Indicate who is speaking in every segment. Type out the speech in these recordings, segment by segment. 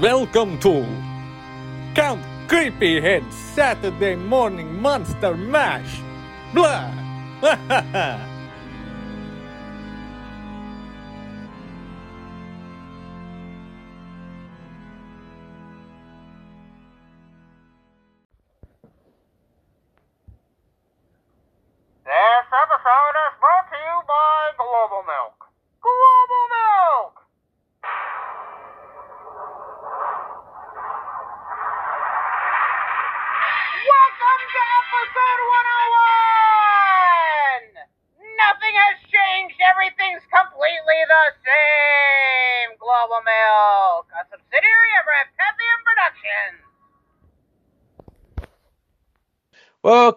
Speaker 1: Welcome to Count Creepyhead Saturday Morning Monster Mash. Blah.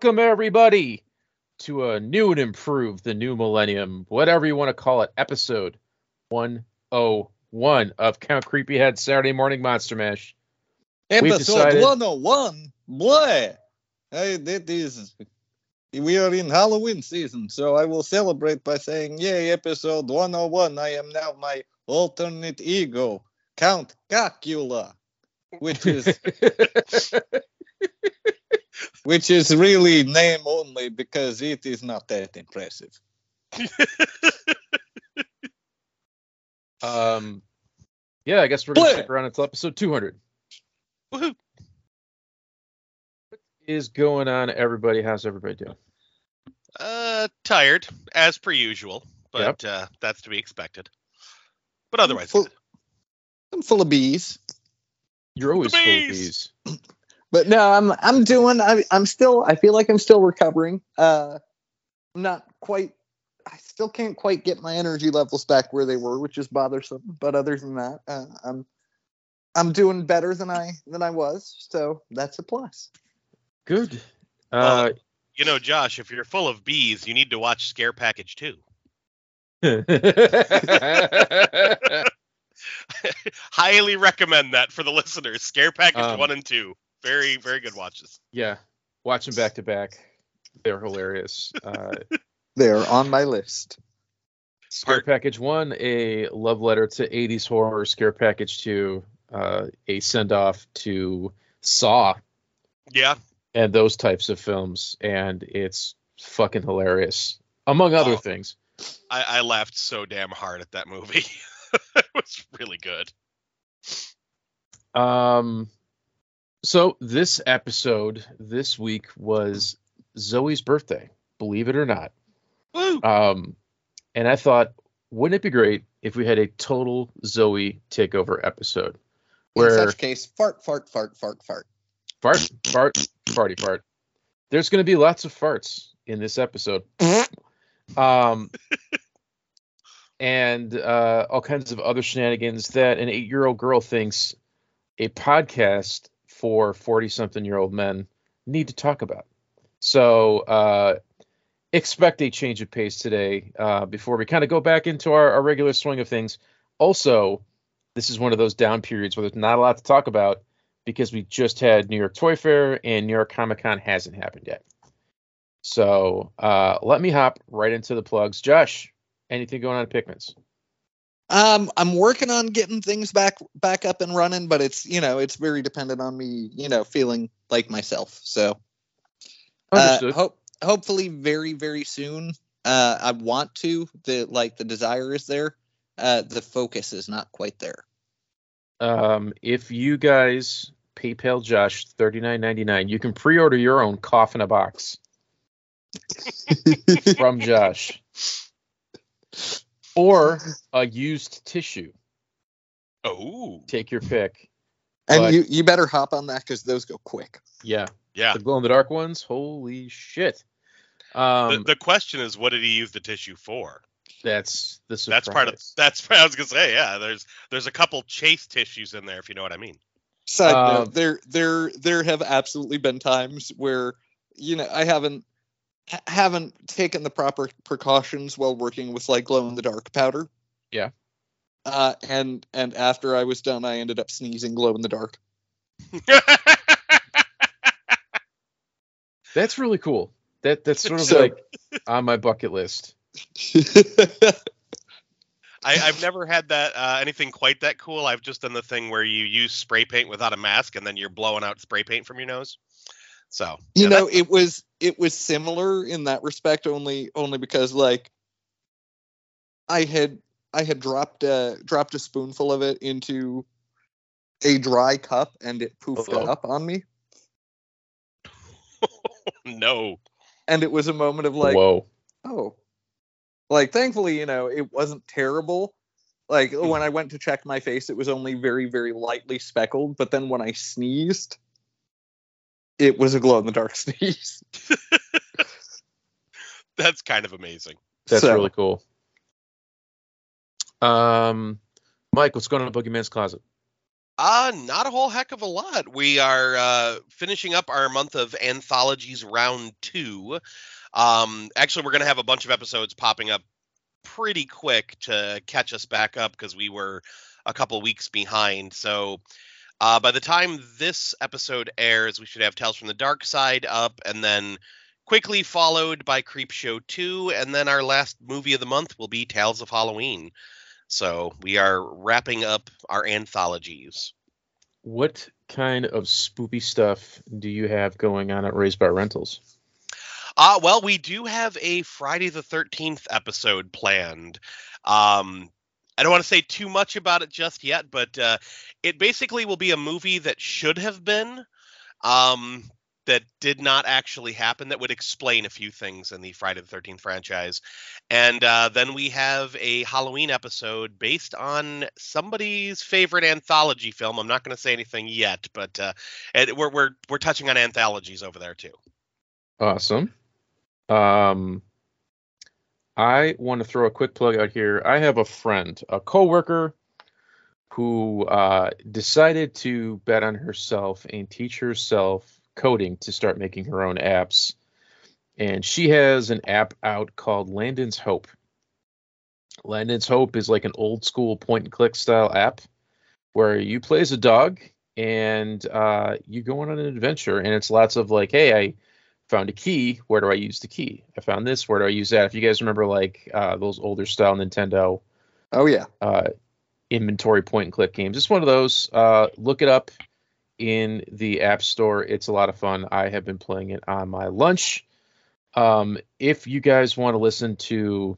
Speaker 2: Welcome,
Speaker 3: everybody, to a new and improved, the new millennium, whatever you want to call it, episode 101 of Count Creepyhead Saturday Morning Monster Mash. We've
Speaker 4: Episode
Speaker 3: decided-
Speaker 4: 101. Blah. Hey, that is. We are in Halloween season, so I will celebrate by saying, Yay, episode 101. I am now my alternate ego, Count Cacula, which is which is really name only because it is not that impressive.
Speaker 3: um, yeah, I guess we're going to
Speaker 4: Bleh.
Speaker 3: stick around until episode 200.
Speaker 5: Woohoo.
Speaker 3: What is going on, everybody? How's everybody doing?
Speaker 5: Uh, tired as per usual, but uh, that's to be expected. But otherwise,
Speaker 4: Full- I'm full of bees.
Speaker 3: You're always full of
Speaker 5: bees.
Speaker 3: these.
Speaker 6: but no i'm i'm doing I, i'm still i feel like i'm still recovering uh i'm not quite i still can't quite get my energy levels back where they were which is bothersome but other than that uh, i'm i'm doing better than i than i was so that's a plus
Speaker 3: Good.
Speaker 5: Well,
Speaker 3: Uh,
Speaker 5: you know, Josh, if you're full of bees, you need to watch Scare Package 2. Highly recommend that for the listeners. Scare Package
Speaker 3: Um,
Speaker 5: 1 and 2. Very, very good watches.
Speaker 3: yeah, watch them back to back. They're hilarious. Uh,
Speaker 6: they're on my list
Speaker 3: Scare
Speaker 5: Part-
Speaker 3: Package One, a love letter to '80s horror. Scare Package Two, uh, a send off to Saw
Speaker 5: Yeah.
Speaker 3: and those types of films, and it's fucking hilarious, among other
Speaker 5: Oh.
Speaker 3: things.
Speaker 5: I, I laughed so damn hard at that movie. it was really good.
Speaker 3: Um, so this episode this week was Zoe's birthday. Believe it or not.
Speaker 5: Woo!
Speaker 3: Um, and I thought, wouldn't it be great if we had a total Zoe takeover episode
Speaker 6: in such case fart fart fart fart fart
Speaker 3: fart, fart, farty, fart. There's going to be lots of farts in this episode. Um, and uh, all kinds of other shenanigans that an eight-year-old girl thinks a podcast for forty-something-year-old men need to talk about. So uh, expect a change of pace today uh, before we kind of go back into our, our regular swing of things. Also, this is one of those down periods where there's not a lot to talk about because we just had New York Toy Fair and New York Comic Con hasn't happened yet. So uh, let me hop right into the plugs. Josh, anything going on at Pikmin's?
Speaker 6: Um, I'm working on getting things back back up and running, but it's you know it's very dependent on me, you know, feeling like myself. So uh,
Speaker 3: Understood.
Speaker 6: hope hopefully very very soon. Uh, I want to the like the desire is there. Uh, the focus is not quite there.
Speaker 3: um, if you guys PayPal Josh thirty nine ninety nine, you can pre order your own cough in a box from Josh, or a used tissue.
Speaker 5: Oh,
Speaker 3: Take your pick.
Speaker 6: And
Speaker 3: But-
Speaker 6: you you better hop on that because those go quick.
Speaker 3: Yeah,
Speaker 5: yeah.
Speaker 3: the glow in the dark ones. Holy shit! Um,
Speaker 5: the, the question is, what did he use the tissue for?
Speaker 3: that's the surprise.
Speaker 5: That's part of. That's I was gonna say. Yeah, there's there's a couple chase tissues in there, if you know what I mean.
Speaker 6: Side
Speaker 3: Um,
Speaker 6: note, there there there have absolutely been times where you know I haven't ha- haven't taken the proper precautions while working with like glow in the dark powder.
Speaker 3: Yeah.
Speaker 6: Uh, and and after I was done, I ended up sneezing glow in the dark.
Speaker 3: That's really cool. That that's sort of
Speaker 6: So-
Speaker 3: like on my bucket list.
Speaker 5: I, I've never had that uh, anything quite that cool. I've just done the thing where you use spray paint without a mask and then you're blowing out spray paint from your nose. So
Speaker 6: you
Speaker 5: yeah,
Speaker 6: know it was it was similar in that respect only only because like i had i had dropped a dropped a spoonful of it into a dry cup and it poofed
Speaker 3: Uh-oh.
Speaker 6: up on me
Speaker 5: no.
Speaker 6: and it was a moment of like
Speaker 3: Whoa.
Speaker 6: oh like thankfully you know it wasn't terrible like when hmm. i went to check my face it was only very very lightly speckled but then when i sneezed it was a glow in the dark sneeze
Speaker 5: That's kind of amazing.
Speaker 3: That's
Speaker 6: So-
Speaker 3: really cool. Um, Mike, what's going on in Boogeyman's Closet?
Speaker 5: Uh, not a whole heck of a lot. We are uh, finishing up our month of anthologies round two. Um, actually, we're going to have a bunch of episodes popping up pretty quick to catch us back up because we were a couple weeks behind. So uh, by the time this episode airs, we should have Tales from the Dark Side up, and then quickly followed by Creep Show 2, and then our last movie of the month will be Tales of Halloween. So we are wrapping up our anthologies.
Speaker 3: What kind of spoopy stuff do you have going on at Raised by Rentals?
Speaker 5: Uh, well, we do have a Friday the 13th episode planned. Um, I don't want to say too much about it just yet, but uh, it basically will be a movie that should have been, um, that did not actually happen, that would explain a few things in the Friday the 13th franchise. And uh, then we have a Halloween episode based on somebody's favorite anthology film. I'm not going to say anything yet, but uh, and we're, we're, we're touching on anthologies over there too.
Speaker 3: Awesome. Um, I want to throw a quick plug out here. I have a friend, a coworker, who uh, decided to bet on herself and teach herself coding to start making her own apps. And she has an app out called Landon's Hope. Landon's Hope is like an old school point and click style app where you play as a dog and uh, you go on an adventure. And it's lots of like, hey, I found a key. Where do I use the key? I found this. Where do I use that? If you guys remember like uh, those older style Nintendo
Speaker 6: oh yeah
Speaker 3: uh, inventory point and click games, it's one of those. Uh, look it up in the App Store. It's a lot of fun. I have been playing it on my lunch. Um, if you guys want to listen to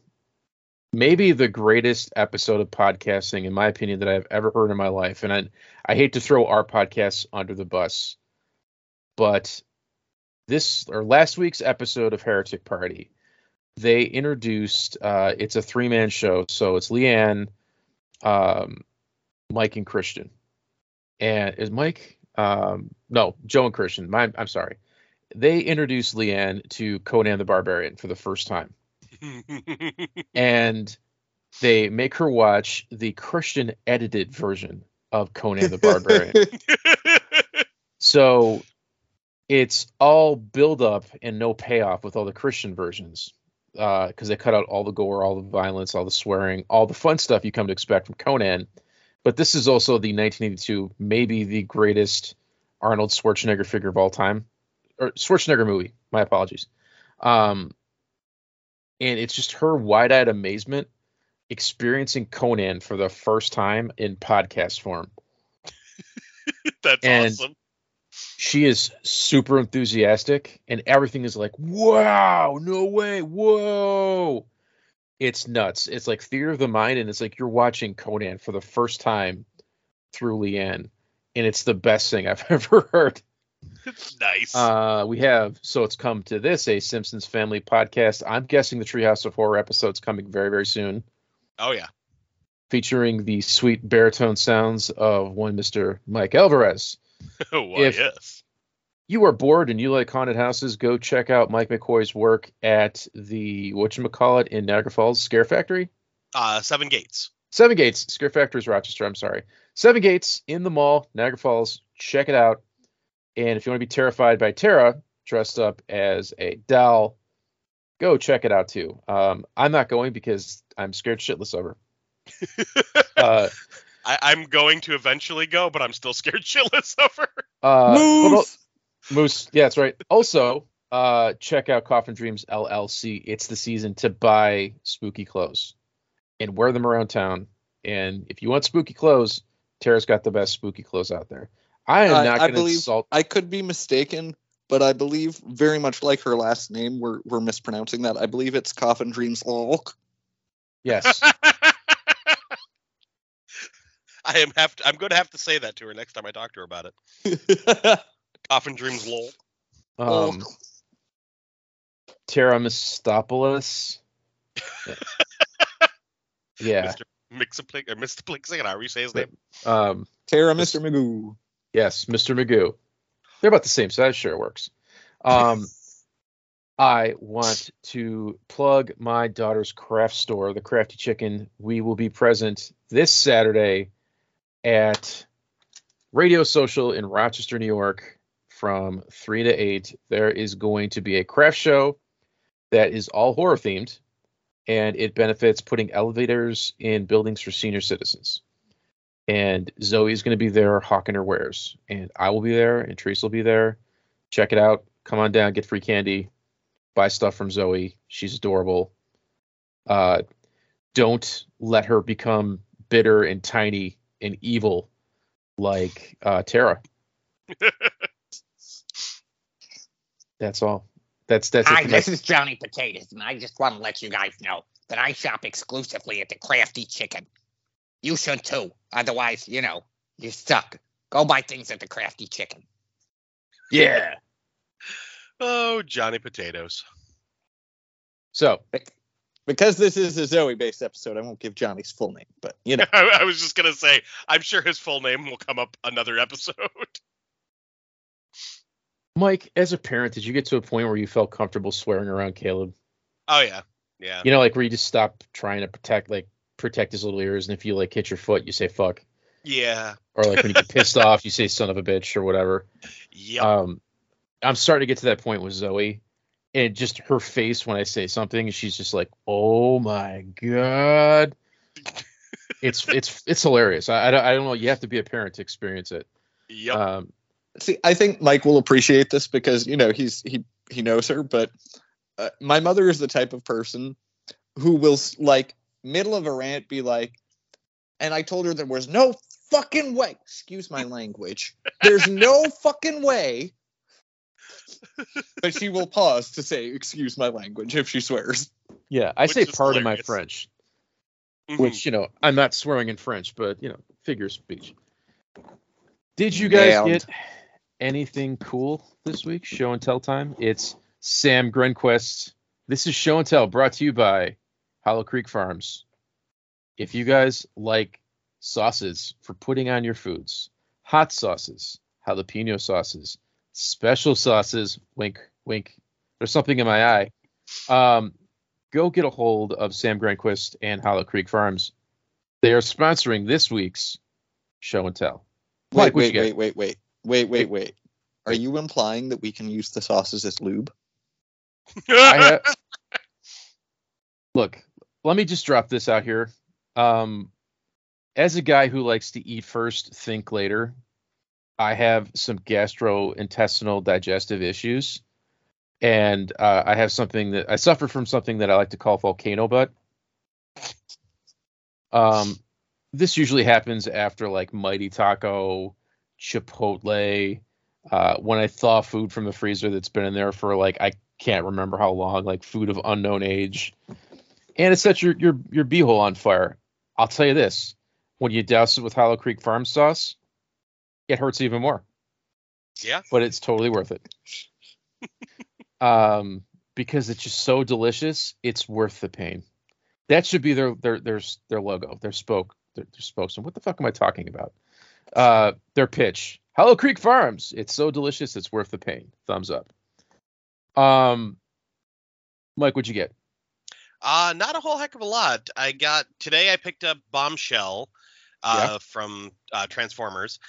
Speaker 3: maybe the greatest episode of podcasting, in my opinion, that I've ever heard in my life, and I, I hate to throw our podcast under the bus, but this or last week's episode of Heretic Party, they introduced. Uh, it's a three man show, so it's Leanne, um, Mike, and Christian. And is Mike? Um, no, Joe and Christian. My, I'm sorry. They introduced Leanne to Conan the Barbarian for the first time, and they make her watch the Christian edited version of Conan the Barbarian. So it's all build up and no payoff with all the Christian versions because they cut out all the gore, all the violence, all the swearing, all the fun stuff you come to expect from Conan. But this is also the 1982, maybe the greatest Arnold Schwarzenegger figure of all time, or Schwarzenegger movie. My apologies. Um, and it's just her wide-eyed amazement experiencing Conan for the first time in podcast form.
Speaker 5: That's
Speaker 3: And-
Speaker 5: awesome.
Speaker 3: She is super enthusiastic and everything is like wow no way whoa. It's nuts. It's like theater of the mind and it's like you're watching conan for the first time through leanne and it's the best thing i've ever heard.
Speaker 5: It's nice.
Speaker 3: uh we have so it's come to this a simpsons family podcast. I'm guessing the treehouse of horror episode's coming very very soon.
Speaker 5: Oh yeah.
Speaker 3: featuring the sweet baritone sounds of one mr mike alvarez
Speaker 5: Why
Speaker 3: If-
Speaker 5: yes.
Speaker 3: you are bored and you like haunted houses, go check out Mike McCoy's work at the whatchamacallit in Niagara Falls Scare Factory.
Speaker 5: Uh, Seven Gates.
Speaker 3: Seven Gates, Scare Factory is Rochester, I'm sorry. Seven Gates in the mall, Niagara Falls. Check it out. And if you want to be terrified by Tara dressed up as a doll, go check it out too. Um, I'm not going because I'm scared shitless of her. Uh,
Speaker 5: I, I'm going to eventually go, but I'm still scared shitless of her.
Speaker 3: uh,
Speaker 6: Moose!
Speaker 3: Moose, yeah, that's right. Also, uh, check out Coffin Dreams LLC. It's the season to buy spooky clothes. and wear them around town. And if you want spooky clothes, Tara's got the best spooky clothes out there. I am
Speaker 6: I-
Speaker 3: not going to
Speaker 6: believe-
Speaker 3: insult.
Speaker 6: I could be mistaken, but I believe very much like her last name, we're we're mispronouncing that. I believe it's Coffin Dreams Lolk.
Speaker 3: Yes,
Speaker 5: I am have to, I'm going to have to say that to her next time I talk to her about it. Coffin dreams lol.
Speaker 3: um, Tara Mistopoulos. yeah.
Speaker 5: Mr. Mixaplick or Mr. Plixing, however you say his name.
Speaker 3: Um,
Speaker 6: Tara, Mr. Magoo.
Speaker 3: Yes, Mr. Magoo. They're about the same size. Sure, works. Um, I want to plug my daughter's craft store, the Crafty Chicken. We will be present this Saturday at Radio Social in Rochester, New York, from three to eight. There is going to be a craft show that is all horror themed, and it benefits putting elevators in buildings for senior citizens and Zoe is going to be there hawking her wares, and I will be there, and Teresa will be there. Check it out. Come on down, get free candy, buy stuff from Zoe. She's adorable. Uh, don't let her become bitter and tiny and evil like uh, Tara. that's all. That's that's it
Speaker 7: Hi,
Speaker 3: for
Speaker 7: this is Johnny Potatoes, and I just want to let you guys know that I shop exclusively at the Crafty Chicken. You should too. Otherwise, you know, you're stuck. Go buy things at the Crafty Chicken.
Speaker 3: yeah.
Speaker 5: Oh, Johnny Potatoes.
Speaker 3: So
Speaker 6: Because this is a Zoe based episode, I won't give Johnny's full name, but you know.
Speaker 5: I, I was just gonna say, I'm sure his full name will come up another episode.
Speaker 3: Mike, as a parent, did you get to a point where you felt comfortable swearing around Caleb?
Speaker 5: Oh yeah, yeah.
Speaker 3: You know, like where you just stop trying to protect, like protect his little ears, and if you like hit your foot, you say fuck,
Speaker 5: Yeah.
Speaker 3: or like when you get pissed off, you say son of a bitch or whatever.
Speaker 5: Yeah.
Speaker 3: Um, I'm starting to get to that point with Zoe, and just her face when I say something, she's just like, "Oh my god." It's it's it's hilarious. I, I don't I don't know. You have to be a parent to experience it.
Speaker 5: yep.
Speaker 3: Um,
Speaker 6: See, I think Mike will appreciate this because you know he's he he knows her, but uh, my mother is the type of person who will like middle of a rant be like, and I told her there was no fucking way. Excuse my language. There's no fucking way. But she will pause to say, "Excuse my language" if she swears.
Speaker 3: yeah, I
Speaker 5: Which
Speaker 3: say
Speaker 5: is
Speaker 3: pardon my
Speaker 5: hilarious.
Speaker 3: French,
Speaker 5: Mhm.
Speaker 3: which you know I'm not swearing in French, but you know figure speech. Did you guys
Speaker 6: Nailed.
Speaker 3: get anything cool this week? Show and tell time. It's Sam Grenquist. This is Show and Tell brought to you by Hollow Creek Farms. If you guys like sauces for putting on your foods, hot sauces, jalapeno sauces, special sauces, wink, wink. There's something in my eye. Um, go get a hold of Sam Grenquist and Hollow Creek Farms. They are sponsoring this week's Show and Tell.
Speaker 6: Wait, wait, wait, wait, wait, wait, wait, wait. Are you implying that we can use the sauces as lube?
Speaker 3: Look, let me just drop this out here. Um, as a guy who likes to eat first, think later, I have some gastrointestinal digestive issues, and uh, I have something that I suffer from something that I like to call volcano butt. Um, this usually happens after like Mighty Taco, Chipotle, uh, when I thaw food from the freezer that's been in there for like I can't remember how long, like food of unknown age, and it sets your your your beehole on fire. I'll tell you this: when you douse it with Hollow Creek Farm sauce, it hurts even more,
Speaker 5: yeah.
Speaker 3: but it's totally worth it. um, because it's just so delicious, it's worth the pain. That should be their their their their logo, their spoke, their, their spokesman. What the fuck am I talking about? Uh, their pitch. Hollow Creek Farms. It's so delicious, it's worth the pain. Thumbs up. Um, Mike, what'd you get?
Speaker 5: Uh, not a whole heck of a lot. I got today. I picked up Bombshell uh, from uh, Transformers,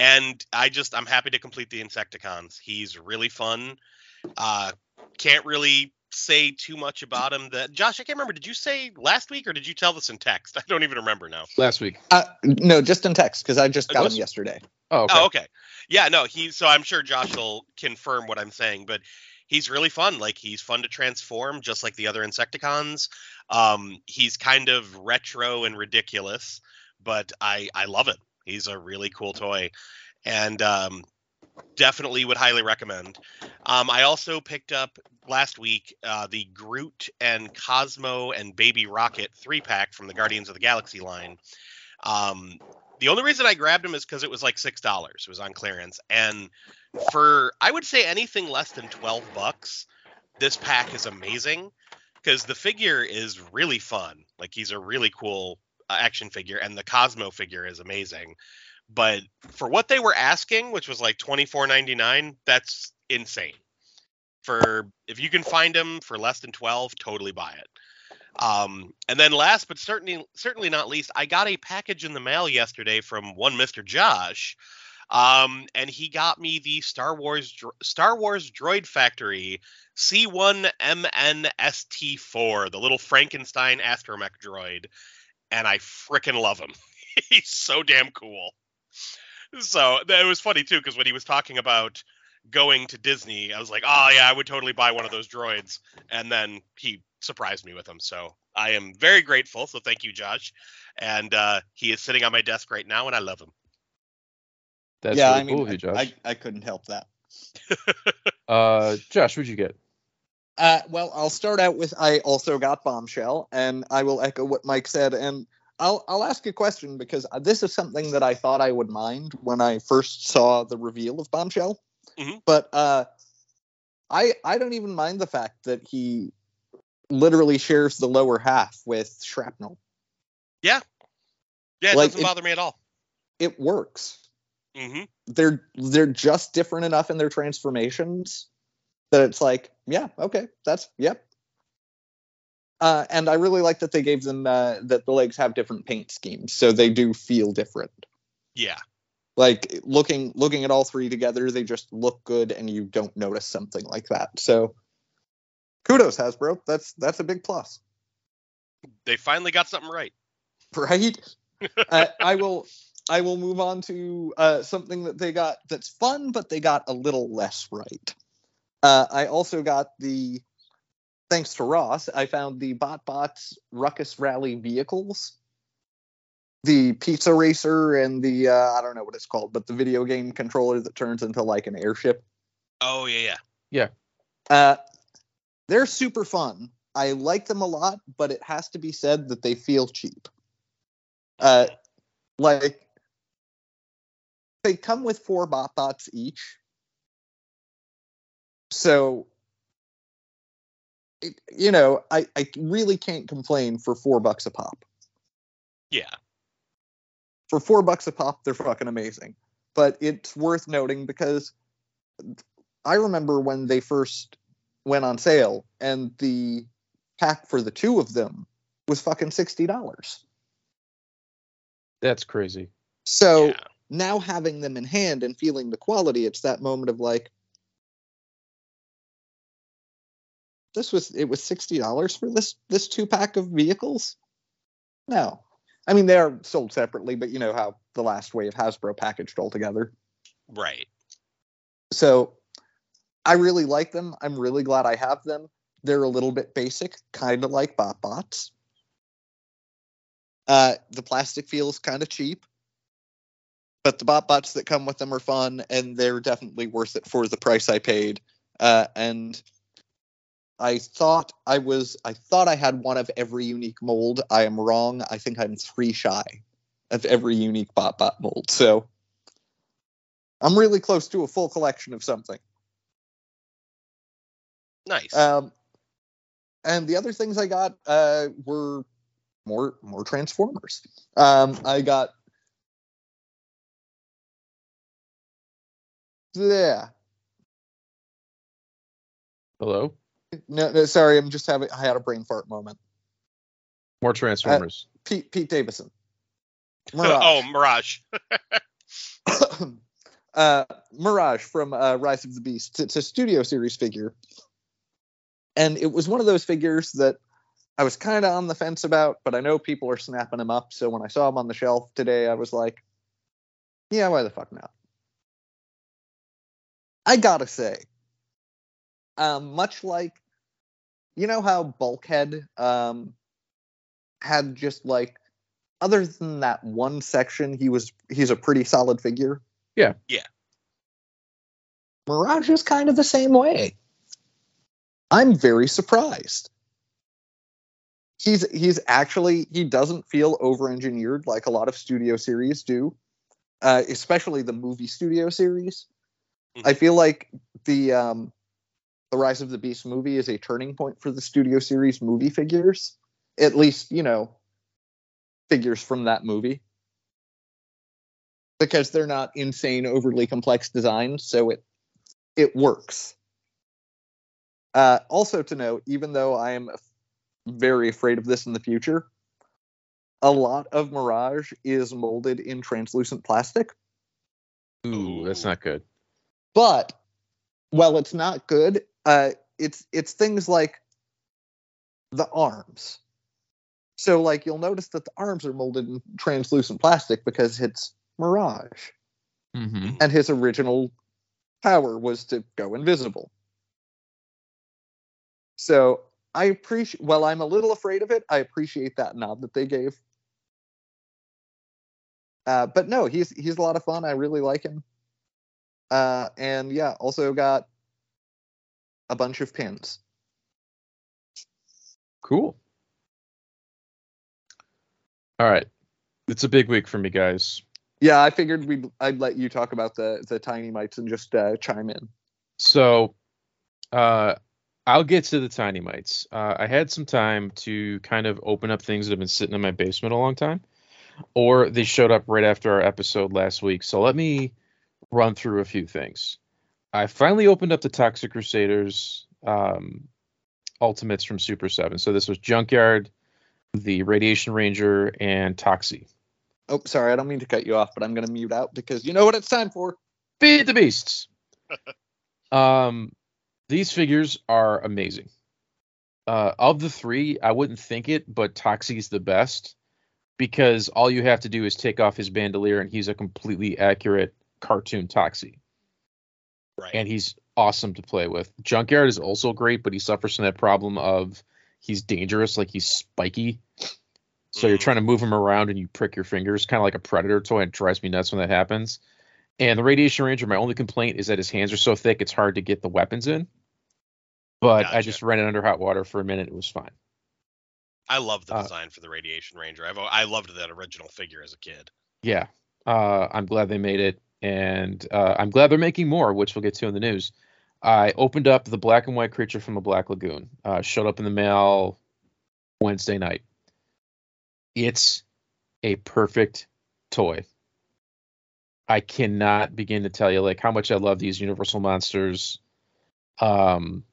Speaker 5: and I just I'm happy to complete the Insecticons. He's really fun. Uh, can't really say too much about him. That Josh, I can't remember. Did you say last week or did you tell this in text? I don't even remember now.
Speaker 3: Last week.
Speaker 6: Uh, no, just in text because I just got
Speaker 5: was-
Speaker 6: them yesterday.
Speaker 3: Oh, okay.
Speaker 5: Oh, okay. Yeah, no, he. So I'm sure Josh will confirm what I'm saying, but he's really fun. Like he's fun to transform, just like the other Insecticons. Um, he's kind of retro and ridiculous, but I I love it. He's a really cool toy, and um, definitely would highly recommend. Um, I also picked up last week uh, the Groot and Cosmo and Baby Rocket three pack from the Guardians of the Galaxy line. Um, the only reason I grabbed them is because it was like six dollars. It was on clearance, and for I would say anything less than twelve bucks, this pack is amazing because the figure is really fun. Like he's a really cool action figure, and the Cosmo figure is amazing. But for what they were asking, which was like twenty four ninety nine, that's insane. For if you can find them for less than twelve, totally buy it. Um, and then last but certainly certainly not least, I got a package in the mail yesterday from one Mr. Josh. Um, and he got me the Star Wars Star Wars Droid Factory C1MNST4, the little Frankenstein astromech droid, and I frickin' love him. He's so damn cool. So it was funny too because when he was talking about going to Disney, I was like, "Oh yeah, I would totally buy one of those droids." And then he surprised me with them. So I am very grateful. So thank you, Josh. And uh, he is sitting on my desk right now, and I love him.
Speaker 3: That's
Speaker 6: yeah,
Speaker 3: really
Speaker 6: I mean,
Speaker 3: cool of you, Josh.
Speaker 6: I, I couldn't help that.
Speaker 3: Uh, Josh, what'd you get?
Speaker 6: Uh, well, I'll start out with I also got Bombshell, and I will echo what Mike said, and I'll I'll ask a question because this is something that I thought I would mind when I first saw the reveal of Bombshell,
Speaker 5: Mhm.
Speaker 6: but uh, I I don't even mind the fact that he literally shares the lower half with Shrapnel.
Speaker 5: Yeah, yeah, it
Speaker 6: Like,
Speaker 5: doesn't
Speaker 6: it-
Speaker 5: bother me at all.
Speaker 6: It works.
Speaker 5: hmm
Speaker 6: they're they're just different enough in their transformations that it's like, yeah, okay, that's yep. Uh, and I really like that they gave them uh, that the legs have different paint schemes, so they do feel different.
Speaker 5: Yeah,
Speaker 6: Like looking looking at all three together, they just look good, and you don't notice something like that. So, kudos Hasbro. That's that's a big plus,
Speaker 5: they finally got something right.
Speaker 6: right? uh, I will I will move on to uh, something that they got that's fun, but they got a little less right. Uh, I also got the, thanks to Ross, I found the BotBots Ruckus Rally vehicles, the Pizza Racer and the uh, I don't know what it's called, but the video game controller that turns into like an airship.
Speaker 5: Oh yeah, yeah. Yeah.
Speaker 6: Uh, they're super fun. I like them a lot, but it has to be said that they feel cheap. Uh, like they come with four bot bots each, so it, you know I I really can't complain for four bucks a pop.
Speaker 5: Yeah.
Speaker 6: For four bucks a pop, they're fucking amazing. But it's worth noting because I remember when they first went on sale and the pack for the two of them was fucking sixty dollars.
Speaker 3: That's crazy.
Speaker 6: So
Speaker 5: Yeah.
Speaker 6: now having them in hand and feeling the quality, it's that moment of like, this was it was sixty dollars for this this two pack of vehicles. No, I mean they are sold separately, but you know how the last wave Hasbro packaged all together.
Speaker 5: Right.
Speaker 6: So I really like them. I'm really glad I have them. They're a little bit basic, kind of like BotBots. Uh, the plastic feels kind of cheap, but the BotBots that come with them are fun, and they're definitely worth it for the price I paid. Uh, and I thought I was, I thought I had one of every unique mold. I am wrong. I think I'm three shy of every unique bot bot mold. So I'm really close to a full collection of something.
Speaker 5: Nice.
Speaker 6: Um, and the other things I got uh, were more more Transformers. Um, I got yeah.
Speaker 3: Hello.
Speaker 6: No, no, sorry, I'm just having. I had a brain fart moment.
Speaker 3: More Transformers.
Speaker 6: Pete Pete Davidson.
Speaker 5: oh, Mirage.
Speaker 6: uh, Mirage from uh, Rise of the Beast. It's a studio series figure, and it was one of those figures that I was kind of on the fence about, but I know people are snapping him up. So when I saw him on the shelf today, I was like, "Yeah, why the fuck not?" I gotta say, um, much like you know how Bulkhead um, had just like other than that one section, he was he's a pretty solid figure.
Speaker 3: Yeah.
Speaker 5: Yeah.
Speaker 6: Mirage is kind of the same way. I'm very surprised. He's he's actually he doesn't feel over engineered like a lot of studio series do, uh, especially the movie studio series.
Speaker 5: Mhm.
Speaker 6: I feel like the um, the Rise of the Beast movie is a turning point for the studio series movie figures. At least you know figures from that movie because they're not insane, overly complex designs, so it it works. Uh, also to note, even though I am very afraid of this in the future, a lot of Mirage is molded in translucent plastic.
Speaker 3: Ooh, that's not good.
Speaker 6: But well, it's not good. Uh, it's it's things like the arms. So like you'll notice that the arms are molded in translucent plastic because it's Mirage,
Speaker 3: Mm-hmm.
Speaker 6: and his original power was to go invisible. So I appreciate. Well, I'm a little afraid of it. I appreciate that nod that they gave. Uh, but no, he's he's a lot of fun. I really like him. Uh, and yeah, also got a bunch of pins.
Speaker 3: Cool. All right. It's a big week for me, guys.
Speaker 6: Yeah, I figured we I'd let you talk about the the tiny mites and just uh, chime in.
Speaker 3: So, uh, I'll get to the tiny mites. Uh, I had some time to kind of open up things that have been sitting in my basement a long time, or they showed up right after our episode last week. So let me run through a few things. I finally opened up the Toxic Crusaders um, Ultimates from Super 7. So this was Junkyard, the Radiation Ranger, and Toxie.
Speaker 6: Oh, sorry, I don't mean to cut you off, but I'm gonna mute out because you know what it's time for.
Speaker 3: Feed the beasts. um, these figures are amazing. Uh, of the three, I wouldn't think it, but Toxie's the best because all you have to do is take off his bandolier and he's a completely accurate cartoon Toxie,
Speaker 5: Right.
Speaker 3: and he's awesome to play with. Junkyard is also great, but he suffers from that problem of he's dangerous, like he's spiky. So you're
Speaker 5: Mhm.
Speaker 3: trying to move him around and you prick your fingers, kind of like a predator toy. It drives me nuts when that happens. And the Radiation Ranger, my only complaint is that his hands are so thick, it's hard to get the weapons in. But I just ran it under hot water for a minute. It was fine.
Speaker 5: I love the
Speaker 3: uh,
Speaker 5: design for the Radiation Ranger. I've I loved that original figure as a kid.
Speaker 3: Yeah. Uh, I'm glad they made it. And uh, I'm glad they're making more, which we'll get to in the news. I opened up the black and white creature from the Black Lagoon. Uh, showed up in the mail Wednesday night. It's a perfect toy. I cannot begin to tell you like how much I love these Universal Monsters um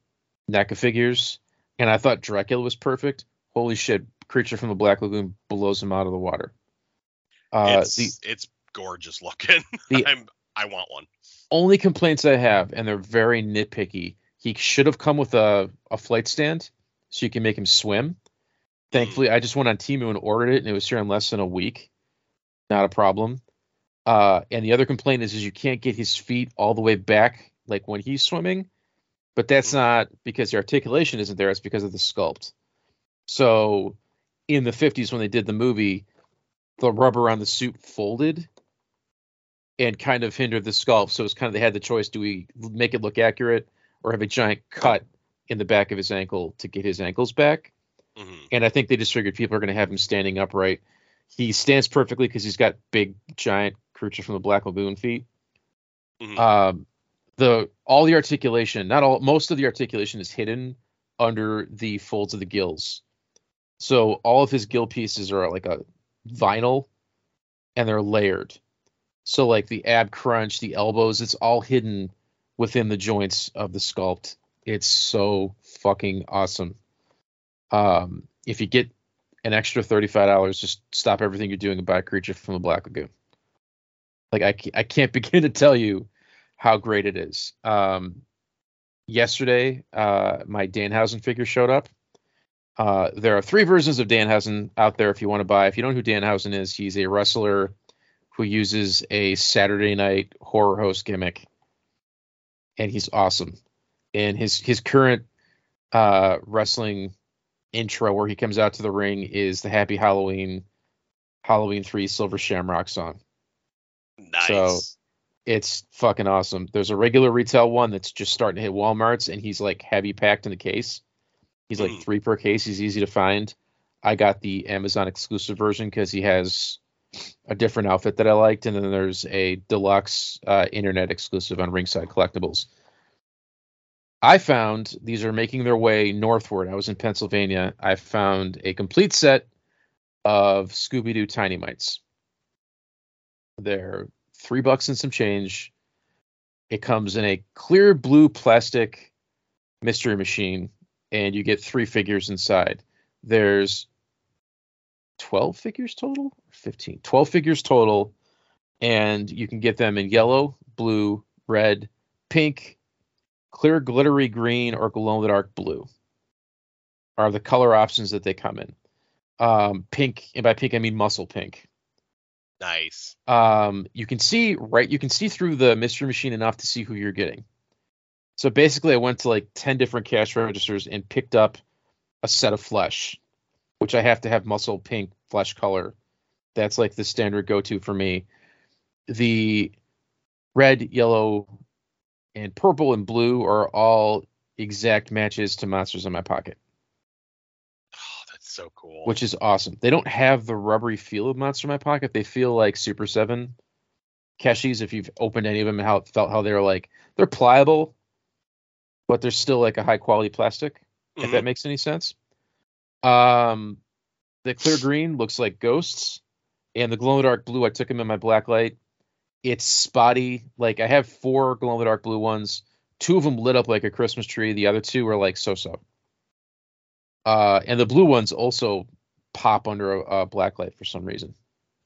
Speaker 3: NECA figures. And I thought Dracula was perfect. Holy shit, creature from the Black Lagoon blows him out of the water. Uh,
Speaker 5: it's
Speaker 3: the
Speaker 5: it's gorgeous looking.
Speaker 3: The-
Speaker 5: I'm I want one.
Speaker 3: only complaints I have, and they're very nitpicky. He should have come with a, a flight stand so you can make him swim. Thankfully, I just went on Temu and ordered it, and it was here in less than a week. Not a problem. Uh, and the other complaint is, is you can't get his feet all the way back like when he's swimming, but that's not because the articulation isn't there. It's because of the sculpt. So in the 50s when they did the movie, the rubber on the suit folded and kind of hindered the sculpt. So it's kind of they had the choice: do we make it look accurate or have a giant cut in the back of his ankle to get his ankles back?
Speaker 5: hmm
Speaker 3: And I think they just figured people are going to have him standing upright. He stands perfectly because he's got big, giant creature from the Black Lagoon feet.
Speaker 5: Mhm.
Speaker 3: Um, the all the articulation, not all, most of the articulation is hidden under the folds of the gills. So all of his gill pieces are like a vinyl, and they're layered. So like the ab crunch, the elbows, it's all hidden within the joints of the sculpt. It's so fucking awesome. Um, if you get an extra thirty-five dollars, just stop everything you're doing and buy a creature from the Black Lagoon. Like I, I can't begin to tell you how great it is. Um, yesterday, uh, my Danhausen figure showed up. Uh, there are three versions of Danhausen out there if you want to buy. If you don't know who Danhausen is, he's a wrestler who uses a Saturday night horror host gimmick, and he's awesome. and his his current uh, wrestling intro where he comes out to the ring is the Happy Halloween Halloween three Silver Shamrock song.
Speaker 5: Nice.
Speaker 3: So- It's fucking awesome. There's a regular retail one that's just starting to hit Walmart's, and he's like heavy packed in the case. He's like
Speaker 5: Mm.
Speaker 3: three per case. He's easy to find. I got the Amazon exclusive version because he has a different outfit that I liked, and then there's a deluxe uh, internet exclusive on Ringside Collectibles. I found these are making their way northward. I was in Pennsylvania. I found a complete set of Scooby Doo Tiny Mites. They're three bucks and some change. It comes in a clear blue plastic mystery machine, and you get three figures inside. There's 12 figures total? 15. 12 figures total, and you can get them in yellow, blue, red, pink, clear glittery green, or glow in the dark blue are the color options that they come in. Um, pink, and by pink I mean muscle pink
Speaker 5: nice.
Speaker 3: um, you can see right you can see through the mystery machine enough to see who you're getting so basically i went to like 10 different cash registers and picked up a set of flesh which i have to have muscle pink flesh color that's like the standard go-to for me the red yellow and purple and blue are all exact matches to monsters in my pocket
Speaker 5: Oh, that's so cool.
Speaker 3: which is awesome. They don't have the rubbery feel of Monster in My Pocket. They feel like Super Seven cashies. If you've opened any of them, and how it felt how they're like they're pliable, but they're still like a high quality plastic. If
Speaker 5: Mhm.
Speaker 3: that makes any sense. Um, the clear green looks like ghosts, and the glow in the dark blue. I took them in my black light. It's spotty. Like I have four glow in the dark blue ones. Two of them lit up like a Christmas tree. The other two are like so so. Uh, and the blue ones also pop under a, a black light for some reason.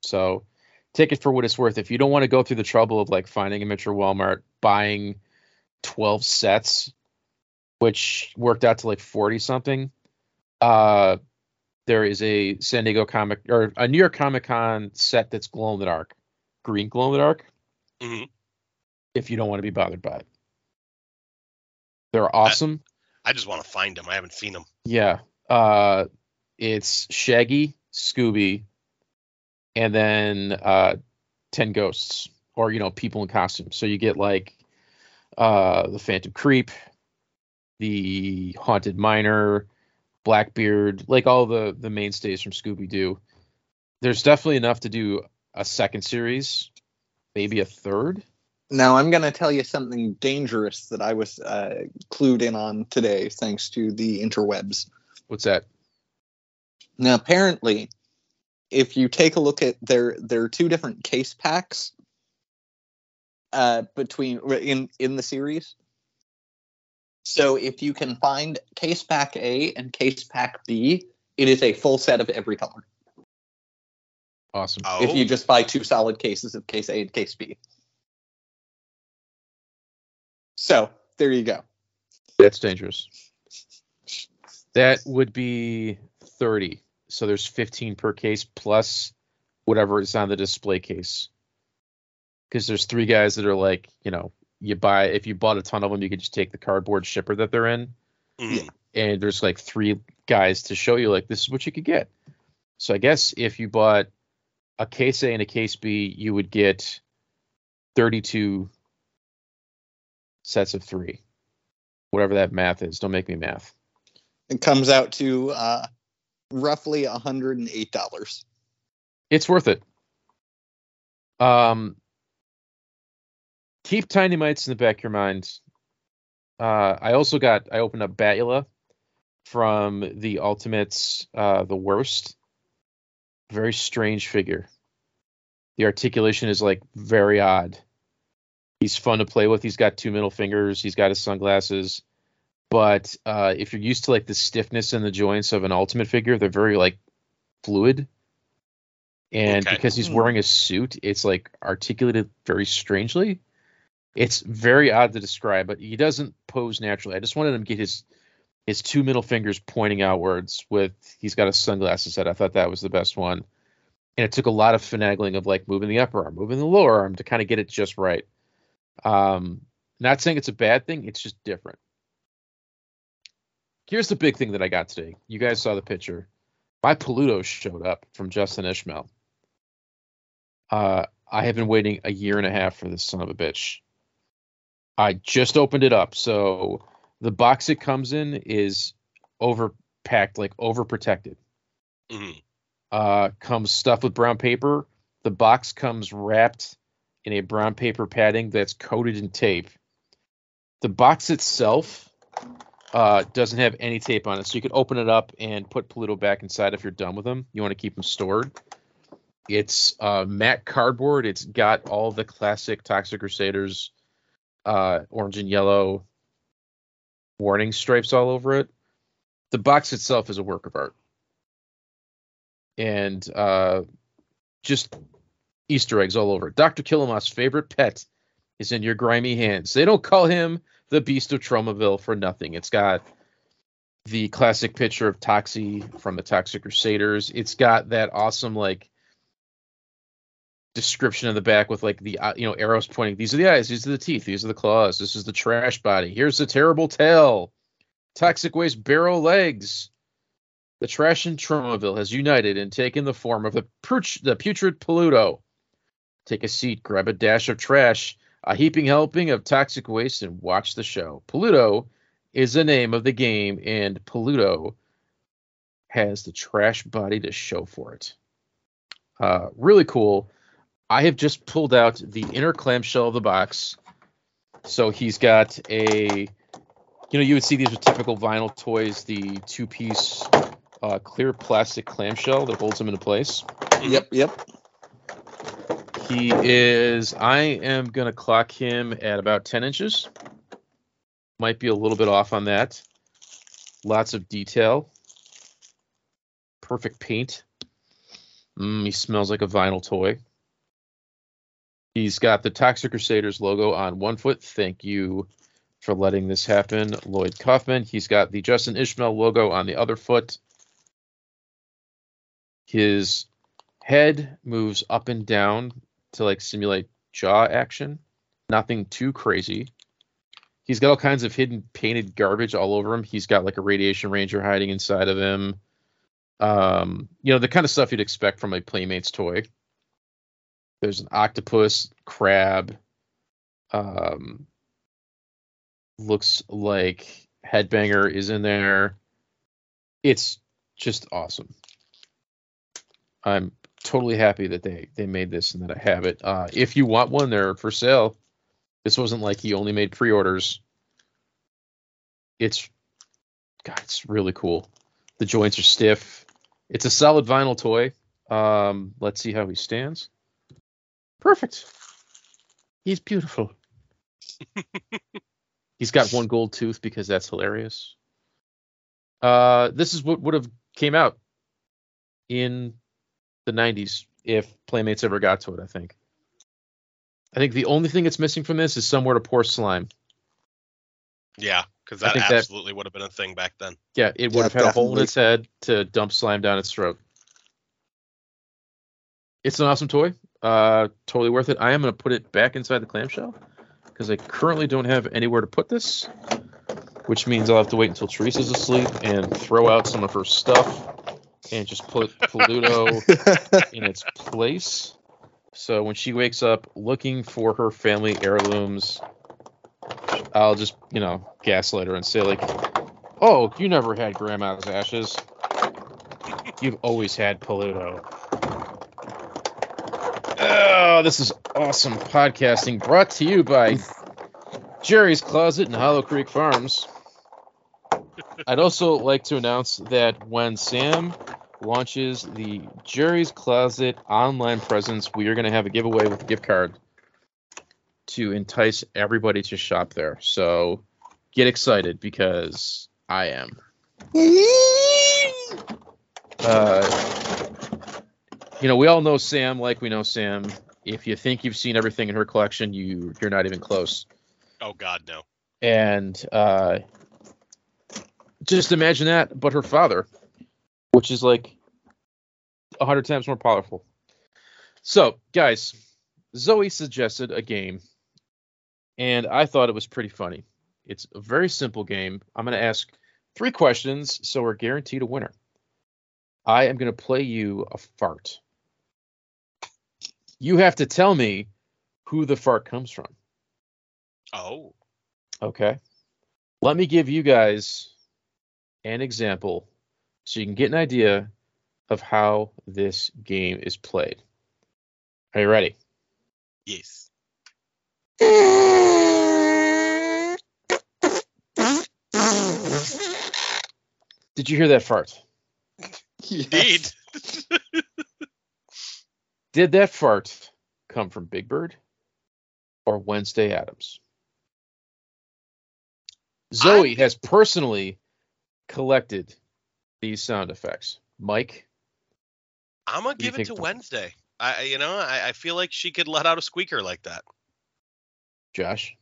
Speaker 3: So take it for what it's worth. If you don't want to go through the trouble of like finding a Metro Walmart, buying 12 sets, which worked out to like 40 something, uh, there is a San Diego Comic or a New York Comic Con set that's glow in the dark, green glow in the dark.
Speaker 5: Mhm.
Speaker 3: If you don't want to be bothered by it, they're awesome.
Speaker 5: I just want to find them. I haven't seen them.
Speaker 3: Yeah. Uh it's Shaggy, Scooby, and then uh 10 ghosts or you know, people in costumes. So you get like uh the Phantom Creep, the Haunted Miner, Blackbeard, like all the the mainstays from Scooby Doo. There's definitely enough to do a second series, maybe a third.
Speaker 6: Now I'm going to tell you something dangerous that I was uh, clued in on today, thanks to the interwebs.
Speaker 3: What's that?
Speaker 6: Now, apparently, if you take a look at there, there are two different case packs uh, between in in the series. So if you can find case pack A and case pack B, it is a full set of every color.
Speaker 3: Awesome.
Speaker 5: Oh,
Speaker 6: If you just buy two solid cases of case A and case B. So there you go.
Speaker 3: That's dangerous. That would be 30. So there's 15 per case plus whatever is on the display case. Because there's three guys that are like, you know, you buy, if you bought a ton of them, you could just take the cardboard shipper that they're in.
Speaker 5: mhm.
Speaker 3: And there's like three guys to show you, like, this is what you could get. So I guess if you bought a case A and a case B, you would get 32 sets of three. Whatever that math is. Don't make me math.
Speaker 6: It comes out to uh, roughly $108.
Speaker 3: it's worth it. Um, keep tiny mites in the back of your mind. Uh, I also got I opened up Batula from the Ultimates, uh, the worst. Very strange figure. The articulation is like very odd. He's fun to play with. He's got two middle fingers. He's got his sunglasses. But uh, if you're used to like the stiffness in the joints of an Ultimate figure, they're very like fluid and
Speaker 5: Okay.
Speaker 3: because he's
Speaker 6: Hmm.
Speaker 3: wearing a suit it's like articulated very strangely it's very odd to describe but he doesn't pose naturally i just wanted him to get his his two middle fingers pointing outwards with he's got a sunglasses set i thought that was the best one and it took a lot of finagling of like moving the upper arm moving the lower arm to kind of get it just right um not saying it's a bad thing it's just different here's the big thing that I got today. You guys saw the picture. My Paluto showed up from Justin Ishmael. Uh, I have been waiting a year and a half for this son of a bitch. I just opened it up, so the box it comes in is overpacked, like overprotected.
Speaker 5: Mhm.
Speaker 3: Uh, comes stuffed with brown paper. The box comes wrapped in a brown paper padding that's coated in tape. The box itself uh, doesn't have any tape on it, so you can open it up and put Pluto back inside if you're done with them. You want to keep them stored. It's uh, matte cardboard. It's got all the classic Toxic Crusaders uh, orange and yellow warning stripes all over it. The box itself is a work of art. And uh, just Easter eggs all over. Dr. Killemoff's favorite pet is in your grimy hands. They don't call him the Beast of Tromaville for nothing. It's got the classic picture of Toxie from the Toxic Crusaders. It's got that awesome like description in the back with like the uh, you know arrows pointing. These are the eyes. These are the teeth. These are the claws. This is the trash body. Here's the terrible tail. Toxic waste barrel legs. The trash in Tromaville has united and taken the form of the, putr- the putrid Peludo. Take a seat, grab a dash of trash, a heaping helping of toxic waste, and watch the show. Peludo is the name of the game, and Peludo has the trash body to show for it. Uh, really cool. I have just pulled out the inner clamshell of the box. So he's got a, you know, you would see these with typical vinyl toys, the two piece uh, clear plastic clamshell that holds them into place.
Speaker 6: Yep, yep.
Speaker 3: He is, I am going to clock him at about 10 inches. Might be a little bit off on that. Lots of detail. Perfect paint. Mm, he smells like a vinyl toy. He's got the Toxic Crusaders logo on one foot. Thank you for letting this happen, Lloyd Kaufman. He's got the Justin Ishmael logo on the other foot. His head moves up and down to like simulate jaw action. Nothing too crazy. He's got all kinds of hidden painted garbage all over him. He's got like a radiation ranger hiding inside of him. Um, you know, the kind of stuff you'd expect from a Playmates toy. There's an octopus, crab. Um, looks like Headbanger is in there. It's just awesome. I'm totally happy that they they made this and that I have it. Uh, if you want one, they're for sale. This wasn't like he only made pre-orders. It's God, it's really cool. The joints are stiff. It's a solid vinyl toy. Um, let's see how he stands. Perfect. He's beautiful. He's got one gold tooth because that's hilarious. Uh, this is what would have came out in the 90s if Playmates ever got to it, I think. I think the only thing that's missing from this is somewhere to pour slime.
Speaker 5: Yeah, because that
Speaker 3: think that-
Speaker 5: absolutely would have been a thing back then.
Speaker 3: Yeah, it would
Speaker 6: Yeah,
Speaker 3: have had a hole in its head to dump slime down its throat. It's an awesome toy. Uh, totally worth it. I am going to put it back inside the clamshell because I currently don't have anywhere to put this, which means I'll have to wait until Teresa's asleep and throw out some of her stuff and just put Pluto in its place. So when she wakes up looking for her family heirlooms, I'll just, you know, gaslight her and say, like, oh, you never had grandma's ashes. You've always had Paluto. Oh, this is awesome podcasting brought to you by Jerry's Closet and Hollow Creek Farms. I'd also like to announce that when Sam launches the Jerry's Closet online presence, we are going to have a giveaway with a gift card to entice everybody to shop there. So get excited because I am. Uh, you know, we all know Sam like we know Sam. If you think you've seen everything in her collection, you you're not even close.
Speaker 5: Oh God, no.
Speaker 3: And uh, just imagine that, but her father, which is like a hundred times more powerful. So, guys, Zoey suggested a game, and I thought it was pretty funny. It's a very simple game. I'm going to ask Three questions, so we're guaranteed a winner. I am going to play you a fart. You have to tell me who the fart comes from.
Speaker 5: Oh.
Speaker 3: Okay. Let me give you guys an example so you can get an idea of how this game is played. Are you ready?
Speaker 5: Yes.
Speaker 3: Did you hear that fart?
Speaker 5: Indeed.
Speaker 3: Did that fart come from Big Bird or Wednesday Addams? Zoey
Speaker 5: I'm-
Speaker 3: has personally collected these sound effects. Mike,
Speaker 5: I'm gonna give it to
Speaker 3: the-
Speaker 5: Wednesday. I, I- you know, I, I feel like she could let out a squeaker like that.
Speaker 3: Josh,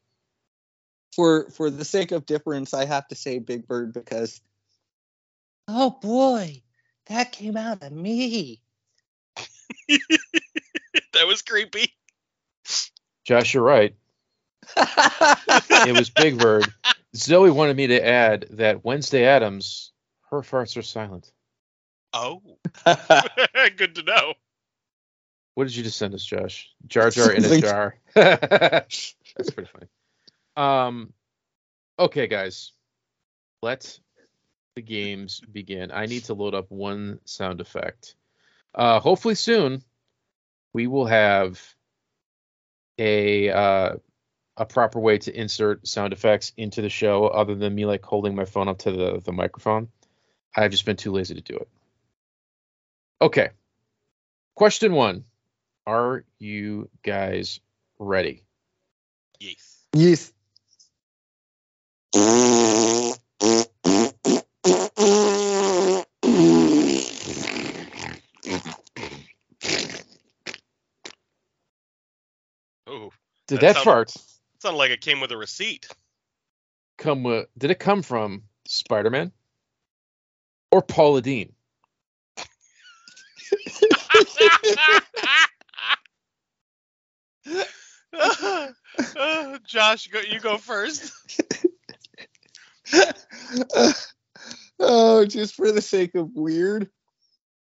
Speaker 6: For for the sake of difference, I have to say Big Bird because oh boy, that came out of me.
Speaker 5: that was creepy.
Speaker 3: Josh, you're right. It was Big Bird. Zoey wanted me to add that Wednesday Addams, her farts are silent.
Speaker 5: Oh, good to know.
Speaker 3: What did you just send us, Josh? Jar Jar in a jar. That's pretty funny. Um, okay, guys, let the games begin. I need to load up one sound effect. Uh, hopefully soon, we will have a uh, a proper way to insert sound effects into the show, other than me like holding my phone up to the the microphone. I've just been too lazy to do it. Okay. Question one. Are you guys ready?
Speaker 5: Yes.
Speaker 6: yes.
Speaker 5: Oh,
Speaker 3: Did
Speaker 5: That
Speaker 3: that,
Speaker 5: sound-
Speaker 3: fart
Speaker 5: sounded like it came with a receipt.
Speaker 3: come with, did it come from Spider-Man or Paula
Speaker 5: Deen? Josh, go, you go first.
Speaker 6: oh, just for the sake of weird,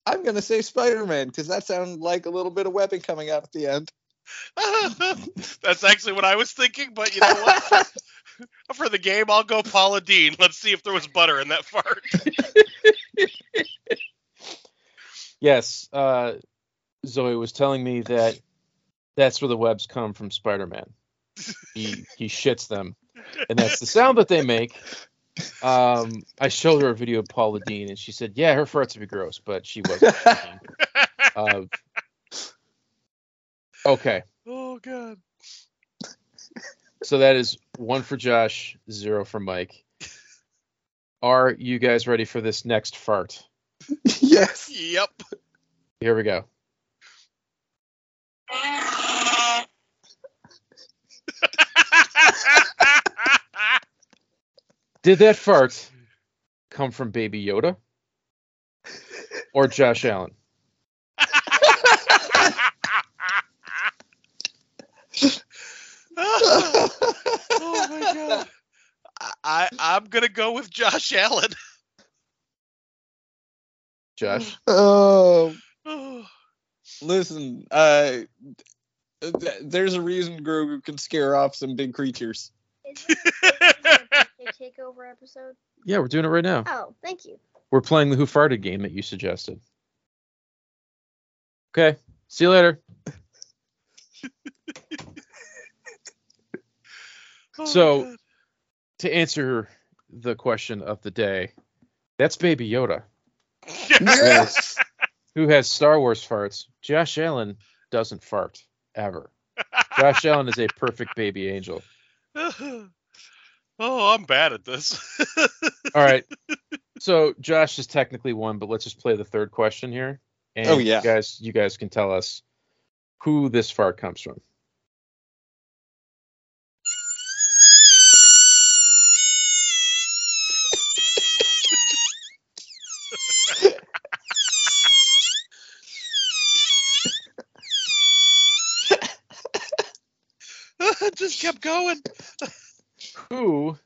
Speaker 6: I'm gonna say Spider-Man because that sounded like a little bit of webbing coming out at the end.
Speaker 5: That's actually what I was thinking, but you know what? For the game, I'll go Paula Deen. Let's see if there was butter in that fart.
Speaker 3: Yes, uh, Zoey was telling me that that's where the webs come from Spider-Man. He he shits them, and that's the sound that they make. Um, I showed her a video of Paula Deen, and she said, "Yeah, her farts would be gross," but she wasn't. of- okay,
Speaker 5: oh god.
Speaker 3: so that is one for Josh, zero for Mike. Are you guys ready for this next fart?
Speaker 6: yes.
Speaker 5: Yep.
Speaker 3: Here we go. Did that fart come from Baby Yoda or Josh Allen?
Speaker 5: oh my god. I, I I'm gonna go with Josh Allen.
Speaker 3: Josh,
Speaker 6: Oh, listen. Uh, th- there's a reason Grogu can scare off some big creatures.
Speaker 8: Is this a takeover episode?
Speaker 3: yeah, we're doing it right now.
Speaker 8: Oh, thank you.
Speaker 3: We're playing the Who Farted game that you suggested. Okay, see you later.
Speaker 5: oh,
Speaker 3: So-
Speaker 5: God.
Speaker 3: To answer the question of the day, that's Baby Yoda,
Speaker 6: Yes.
Speaker 3: who has Star Wars farts. Josh Allen doesn't fart ever. Josh Allen is a perfect baby angel.
Speaker 5: oh, I'm bad at this.
Speaker 3: All right. So Josh is technically one, but let's just play the third question here. Oh, and
Speaker 6: Oh, yeah.
Speaker 3: you guys, you guys can tell us who this fart comes from.
Speaker 5: Kept going.
Speaker 3: Who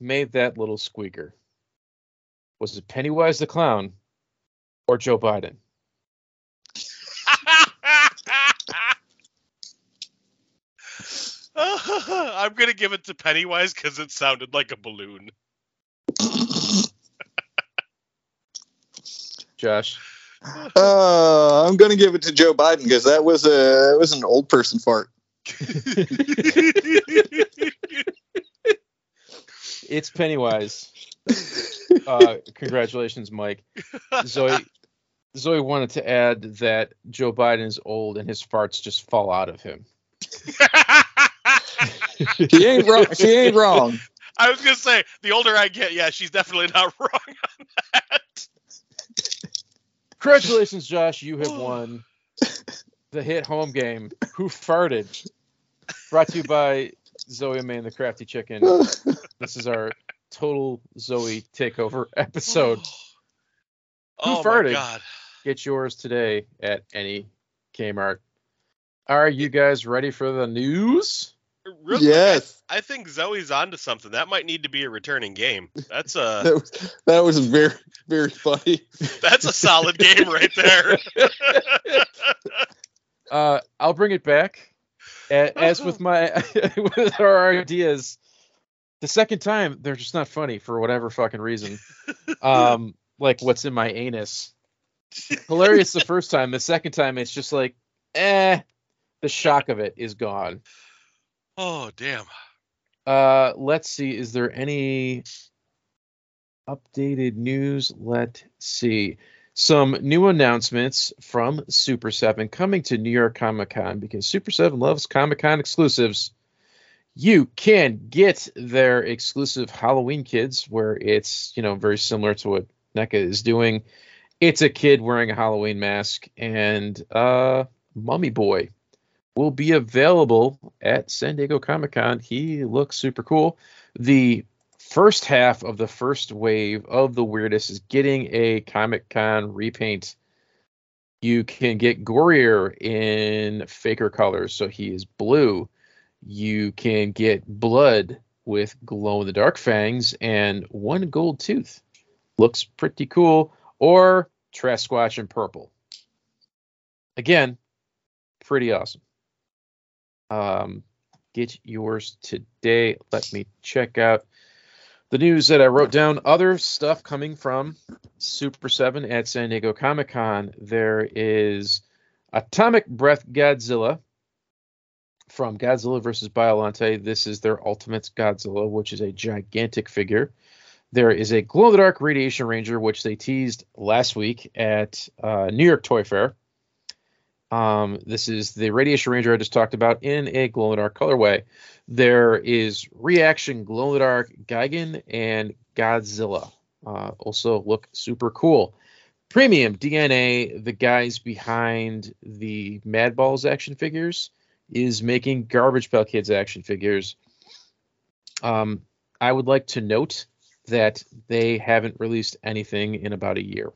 Speaker 3: made that little squeaker? Was it Pennywise the Clown or Joe Biden?
Speaker 5: I'm gonna give it to Pennywise because it sounded like a balloon.
Speaker 3: Josh.
Speaker 4: Uh, I'm gonna give it to Joe Biden because that was a it was an old person fart.
Speaker 3: It's Pennywise. Uh, congratulations, Mike. Zoey Zoey wanted to add that Joe Biden is old and his farts just fall out of him.
Speaker 4: She ain't wrong. She ain't wrong.
Speaker 5: I was gonna say the older I get, yeah, she's definitely not wrong on that.
Speaker 3: Congratulations, Josh. You have won the hit home game. Who farted? Brought to you by Zoey and Man the Crafty Chicken. This is our total Zoey takeover episode.
Speaker 5: oh, oh
Speaker 3: farted?
Speaker 5: my god.
Speaker 3: Get yours today at any Kmart. Are you guys ready for the news?
Speaker 5: Real quick,
Speaker 4: yes,
Speaker 5: I think Zoey's onto something. That might need to be a returning game. That's a
Speaker 4: that was that was very very funny.
Speaker 5: that's a solid game right there.
Speaker 3: Uh, I'll bring it back. As with my with our ideas, the second time they're just not funny for whatever fucking reason. Um, like what's in my anus. Hilarious the first time. The second time it's just like, eh. The shock of it is gone.
Speaker 5: oh damn.
Speaker 3: Uh, let's see. Is there any updated news? Let's see. Some new announcements from Super 7 coming to New York Comic Con because Super 7 loves Comic Con exclusives. You can get their exclusive Halloween kids where it's, you know, very similar to what NECA is doing. It's a kid wearing a Halloween mask and uh Mummy Boy will be available at San Diego Comic Con. He looks super cool. The first half of the first wave of the weirdest is getting a Comic Con repaint. You can get Gorier in faker colors, so he is blue. You can get blood with glow in the dark fangs and one gold tooth. Looks pretty cool. Or Trashsquatch in purple. Again, pretty awesome. Um, get yours today. Let me check out the news that I wrote down. Other stuff coming from Super 7 at San Diego Comic Con. There is Atomic Breath Godzilla from Godzilla versus Biolante. This is their Ultimate Godzilla, which is a gigantic figure. There is a glow in the dark Radiation Ranger, which they teased last week at uh, New York Toy Fair. Um, this is the Radiation Ranger I just talked about in a glow in the dark colorway. There is Reaction Glow in the Dark Gigan and Godzilla. Uh, also look super cool. Premium DNA, the guys behind the Madballs action figures, is making Garbage Pail Kids action figures. Um, I would like to note that they haven't released anything in about a year.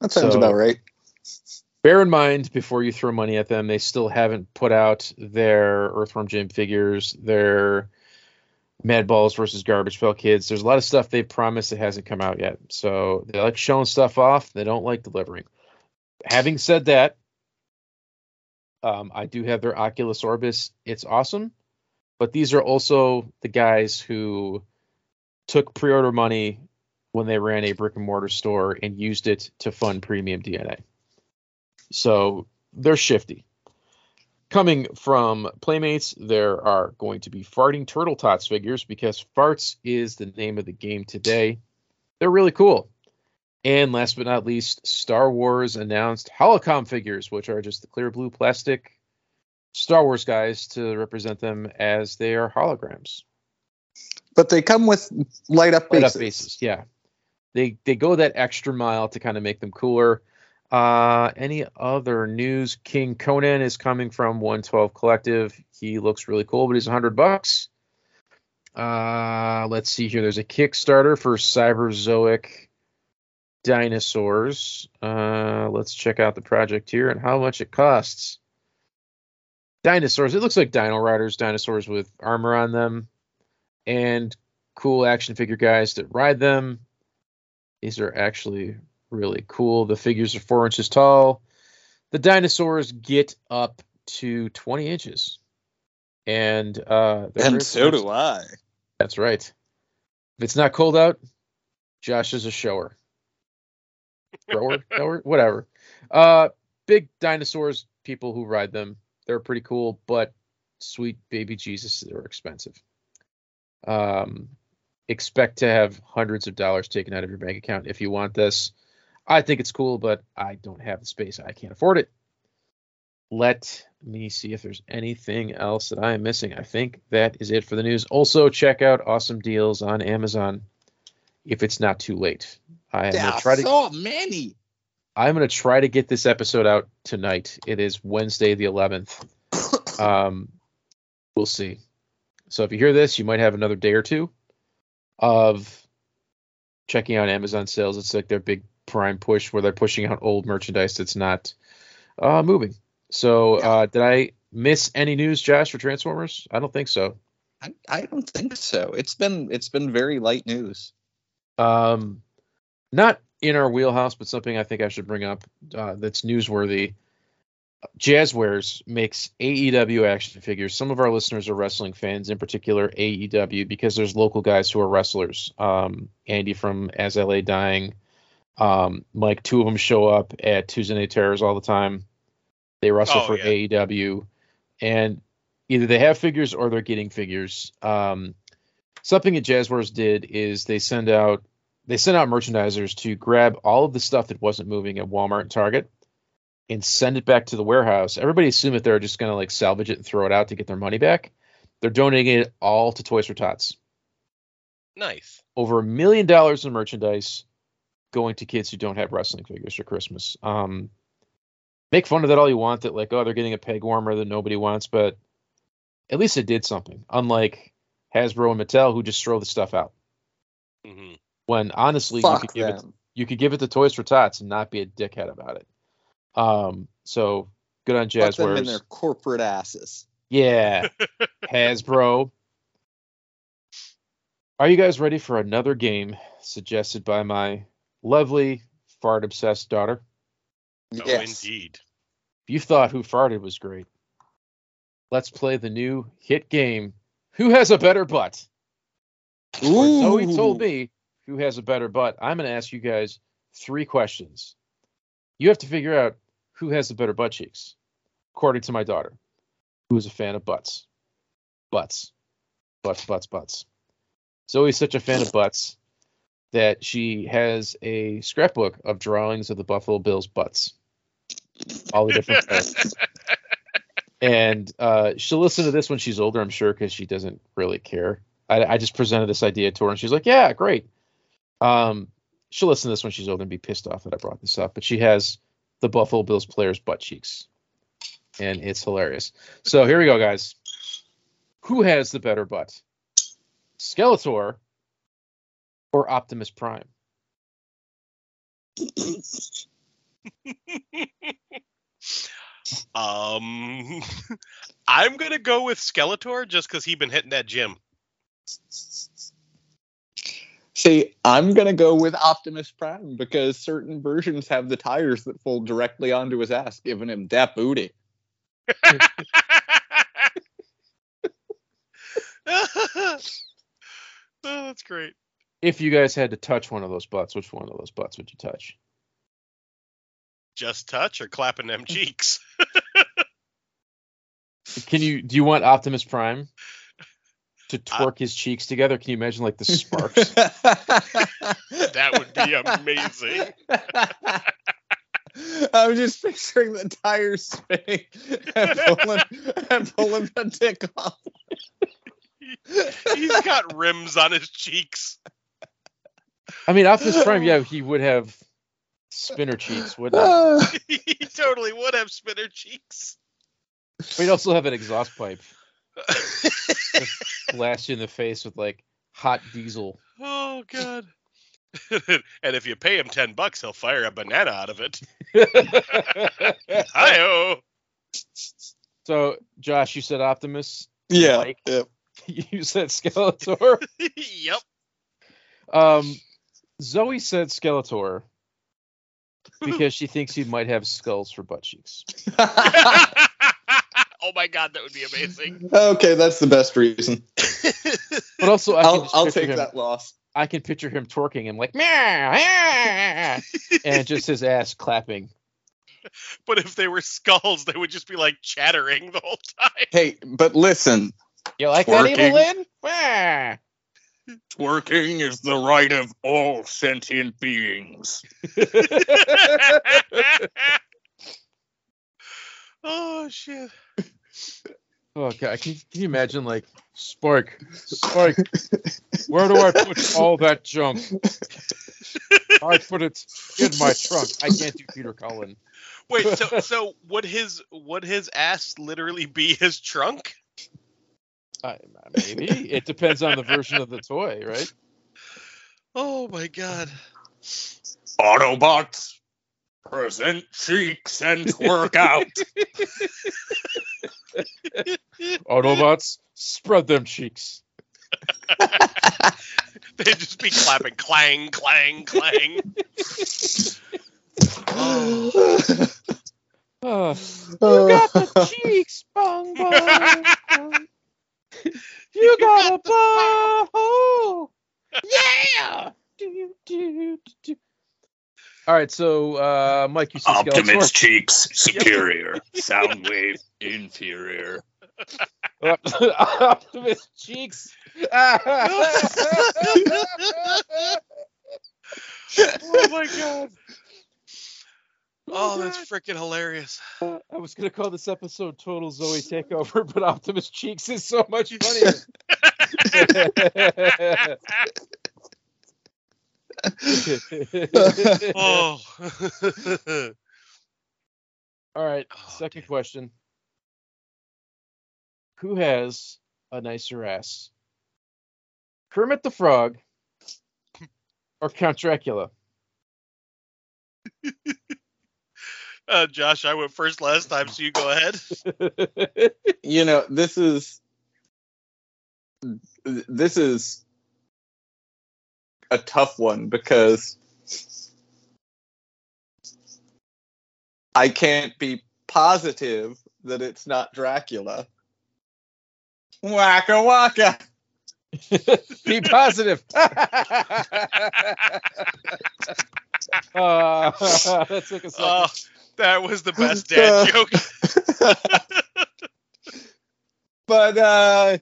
Speaker 4: That sounds
Speaker 3: So-
Speaker 4: about right.
Speaker 3: Bear in mind before you throw money at them, they still haven't put out their Earthworm Jim figures, their Mad Balls versus Garbage Pail Kids. There's a lot of stuff they promised that hasn't come out yet. So they like showing stuff off. They don't like delivering. Having said that, um, I do have their Oculus Orbis. It's awesome, but these are also the guys who took pre-order money when they ran a brick and mortar store and used it to fund premium DNA. So they're shifty. Coming from Playmates, there are going to be farting turtle tots figures because farts is the name of the game today. They're really cool. And last but not least, Star Wars announced holocom figures, which are just the clear blue plastic Star Wars guys to represent them as they are holograms.
Speaker 4: But they come with light up
Speaker 3: Light up bases, yeah. They they go that extra mile to kind of make them cooler. Uh, any other news? King Conan is coming from 112 Collective. He looks really cool, but he's 100 bucks. Uh, let's see here. There's a Kickstarter for Cyberzoic dinosaurs. Uh, let's check out the project here and how much it costs. Dinosaurs. It looks like Dino Riders, dinosaurs with armor on them, and cool action figure guys that ride them. These are actually really cool. The figures are four inches tall. The dinosaurs get up to 20 inches. And uh,
Speaker 4: And so do I.
Speaker 3: That's right. If it's not cold out, Josh is a shower. Grower, shower, whatever. Uh, big dinosaurs, people who ride them, they're pretty cool, but sweet baby Jesus, they're expensive. Um, expect to have hundreds of dollars taken out of your bank account if you want this. I think it's cool, but I don't have the space. I can't afford it. Let me see if there's anything else that I am missing. I think that is it for the news. Also, check out awesome deals on Amazon if it's not too late. I am
Speaker 4: There
Speaker 3: gonna try to
Speaker 4: so many.
Speaker 3: I'm gonna try to get this episode out tonight. It is Wednesday the 11th. Um, we'll see. So if you hear this, you might have another day or two of checking out Amazon sales. It's like their big prime push where they're pushing out old merchandise that's not uh, moving. So uh, did I miss any news, Josh, for Transformers? I don't think so.
Speaker 4: I, I don't think so. It's been it's been very light news.
Speaker 3: Um, not in our wheelhouse, but something I think I should bring up uh, that's newsworthy. Jazwares makes AEW action figures. Some of our listeners are wrestling fans, in particular AEW, because there's local guys who are wrestlers. Um, Andy from As I Lay Dying, um, Mike, two of them show up at Tuesday Night Terrors all the time. They wrestle
Speaker 5: Oh,
Speaker 3: for
Speaker 5: yeah.
Speaker 3: AEW, and either they have figures or they're getting figures. Um, something that Jazwares did is they send out they sent out merchandisers to grab all of the stuff that wasn't moving at Walmart and Target and send it back to the warehouse. Everybody assumed that they're just gonna like salvage it and throw it out to get their money back. They're donating it all to Toys for Tots.
Speaker 5: Nice.
Speaker 3: Over a million dollars in merchandise going to kids who don't have wrestling figures for Christmas. Um, make fun of that all you want. That like, oh, they're getting a peg warmer that nobody wants, but at least it did something. Unlike Hasbro and Mattel, who just throw the stuff out.
Speaker 5: hmm
Speaker 3: When honestly, you
Speaker 6: Fuck
Speaker 3: could give it
Speaker 6: them.
Speaker 3: you could give it to Toys for Tots and not be a dickhead about it. Um, so good on
Speaker 4: Fuck them in their corporate asses.
Speaker 3: Yeah, Hasbro. Are you guys ready for another game suggested by my lovely fart obsessed daughter?
Speaker 5: Oh,
Speaker 4: Yes.
Speaker 5: indeed.
Speaker 3: If you thought Who Farted was great, let's play the new hit game. Who has a better butt? Or Zoey told me who has a better butt. I'm going to ask you guys three questions. You have to figure out who has the better butt cheeks, according to my daughter, who is a fan of butts. Butts. Butts, butts, butts. Zoey's such a fan of butts that she has a scrapbook of drawings of the Buffalo Bills butts. All the different types. and uh, she'll listen to this when she's older, I'm sure, because she doesn't really care. I, I just presented this idea to her, and she's like, "Yeah, great." Um, she'll listen to this when she's older and be pissed off that I brought this up, but she has the Buffalo Bills players' butt cheeks, and it's hilarious. So here we go, guys. Who has the better butt, Skeletor or Optimus Prime?
Speaker 5: Um, I'm gonna go with Skeletor just because he been hitting that gym.
Speaker 4: See, I'm gonna go with Optimus Prime because certain versions have the tires that fold directly onto his ass, giving him that booty.
Speaker 5: oh, that's great.
Speaker 3: If you guys had to touch one of those butts, which one of those butts would you touch?
Speaker 5: Just touch or clapping them cheeks.
Speaker 3: Can you do you want Optimus Prime to uh, twerk his cheeks together? Can you imagine like the sparks?
Speaker 5: That would be amazing.
Speaker 4: I'm just picturing the tires spinning and pulling, and pulling the dick off.
Speaker 5: He's got rims on his cheeks.
Speaker 3: I mean, Optimus Prime, yeah, he would have spinner cheeks, wouldn't he?
Speaker 5: he totally would have spinner cheeks.
Speaker 3: But he'd also have an exhaust pipe blast you in the face with like hot diesel.
Speaker 5: oh god. and if you pay him ten bucks, he'll fire a banana out of it. Hi-oh.
Speaker 3: so, Josh, you said Optimus.
Speaker 4: yeah.
Speaker 3: Mike?
Speaker 4: yeah.
Speaker 3: You said Skeletor.
Speaker 5: yep.
Speaker 3: Um, Zoey said Skeletor because she thinks he might have skulls for butt cheeks.
Speaker 5: oh my god, that would be amazing.
Speaker 6: okay, that's the best reason.
Speaker 3: But also, I can
Speaker 6: I'll, I'll
Speaker 3: picture
Speaker 6: take
Speaker 3: him,
Speaker 6: that loss.
Speaker 3: I can picture him twerking and like, "Meow, ah," and just his ass clapping.
Speaker 5: but if they were skulls, they would just be like chattering the whole time.
Speaker 6: Hey, but listen,
Speaker 3: You like
Speaker 6: that,
Speaker 3: that, Evelyn?
Speaker 6: Twerking is the right of all sentient beings.
Speaker 5: oh shit.
Speaker 3: Oh god, can, can you imagine like Spark, Spark, where do I put all that junk? I put it in my trunk. I can't do Peter Cullen.
Speaker 5: Wait, so so would his would his ass literally be his trunk?
Speaker 3: Uh, maybe it depends on the version of the toy, right?
Speaker 5: Oh my god.
Speaker 6: Autobots, present cheeks and work out.
Speaker 3: Autobots, spread them cheeks.
Speaker 5: They'd just be clapping clang, clang, clang.
Speaker 3: Ah,
Speaker 6: Oh.
Speaker 3: got the cheeks, bong bong. bong. You got a bow. Yeah. Do, do, do. All right, so uh, Mike, you see Skeletor.
Speaker 6: cheeks superior, Soundwave inferior.
Speaker 3: Optimus cheeks.
Speaker 5: oh my god. Oh, that's mm-hmm. freaking hilarious.
Speaker 3: Uh, I was gonna call this episode "Total Zoey Takeover," but Optimus Cheeks is so much funnier.
Speaker 5: Oh.
Speaker 3: All right,
Speaker 5: Oh,
Speaker 3: second question: Who has a nicer ass, Kermit the Frog or Count Dracula?
Speaker 5: Uh, Josh, I went first last time, so you go ahead.
Speaker 6: You know, this is this is a tough one because I can't be positive that it's not Dracula. Waka waka.
Speaker 3: Be positive. uh, that took a second.
Speaker 5: Oh, that was the best dad joke.
Speaker 6: but uh,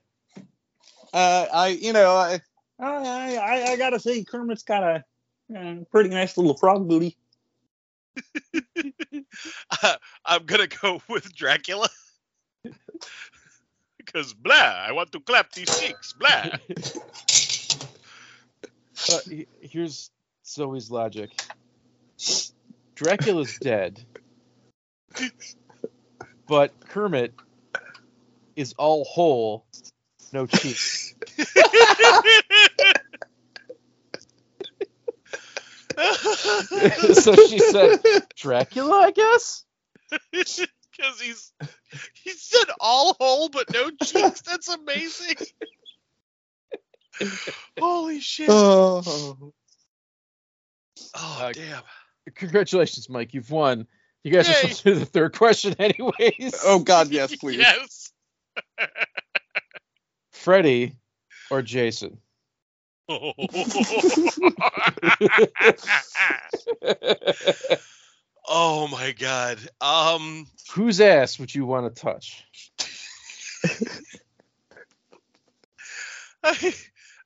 Speaker 6: uh, I, you know, I, I, I, I gotta say, Kermit's got a uh, pretty nice little frog booty.
Speaker 5: I'm gonna go with Dracula. Because blah, I want to clap these cheeks. Blah.
Speaker 3: Uh, here's Zoey's logic. Dracula's dead, but Kermit is all whole, no cheeks. so she said, Dracula, I guess?
Speaker 5: Because he's he said all whole but no cheeks. That's amazing. Holy shit.
Speaker 6: Oh,
Speaker 5: Oh
Speaker 3: Uh,
Speaker 5: damn.
Speaker 3: Congratulations, Mike. You've won. You guys are supposed to do the third question, anyways.
Speaker 6: oh God, yes, please.
Speaker 5: Yes.
Speaker 3: Freddy or Jason?
Speaker 5: oh my god. Um
Speaker 3: Whose ass would you want to touch?
Speaker 5: I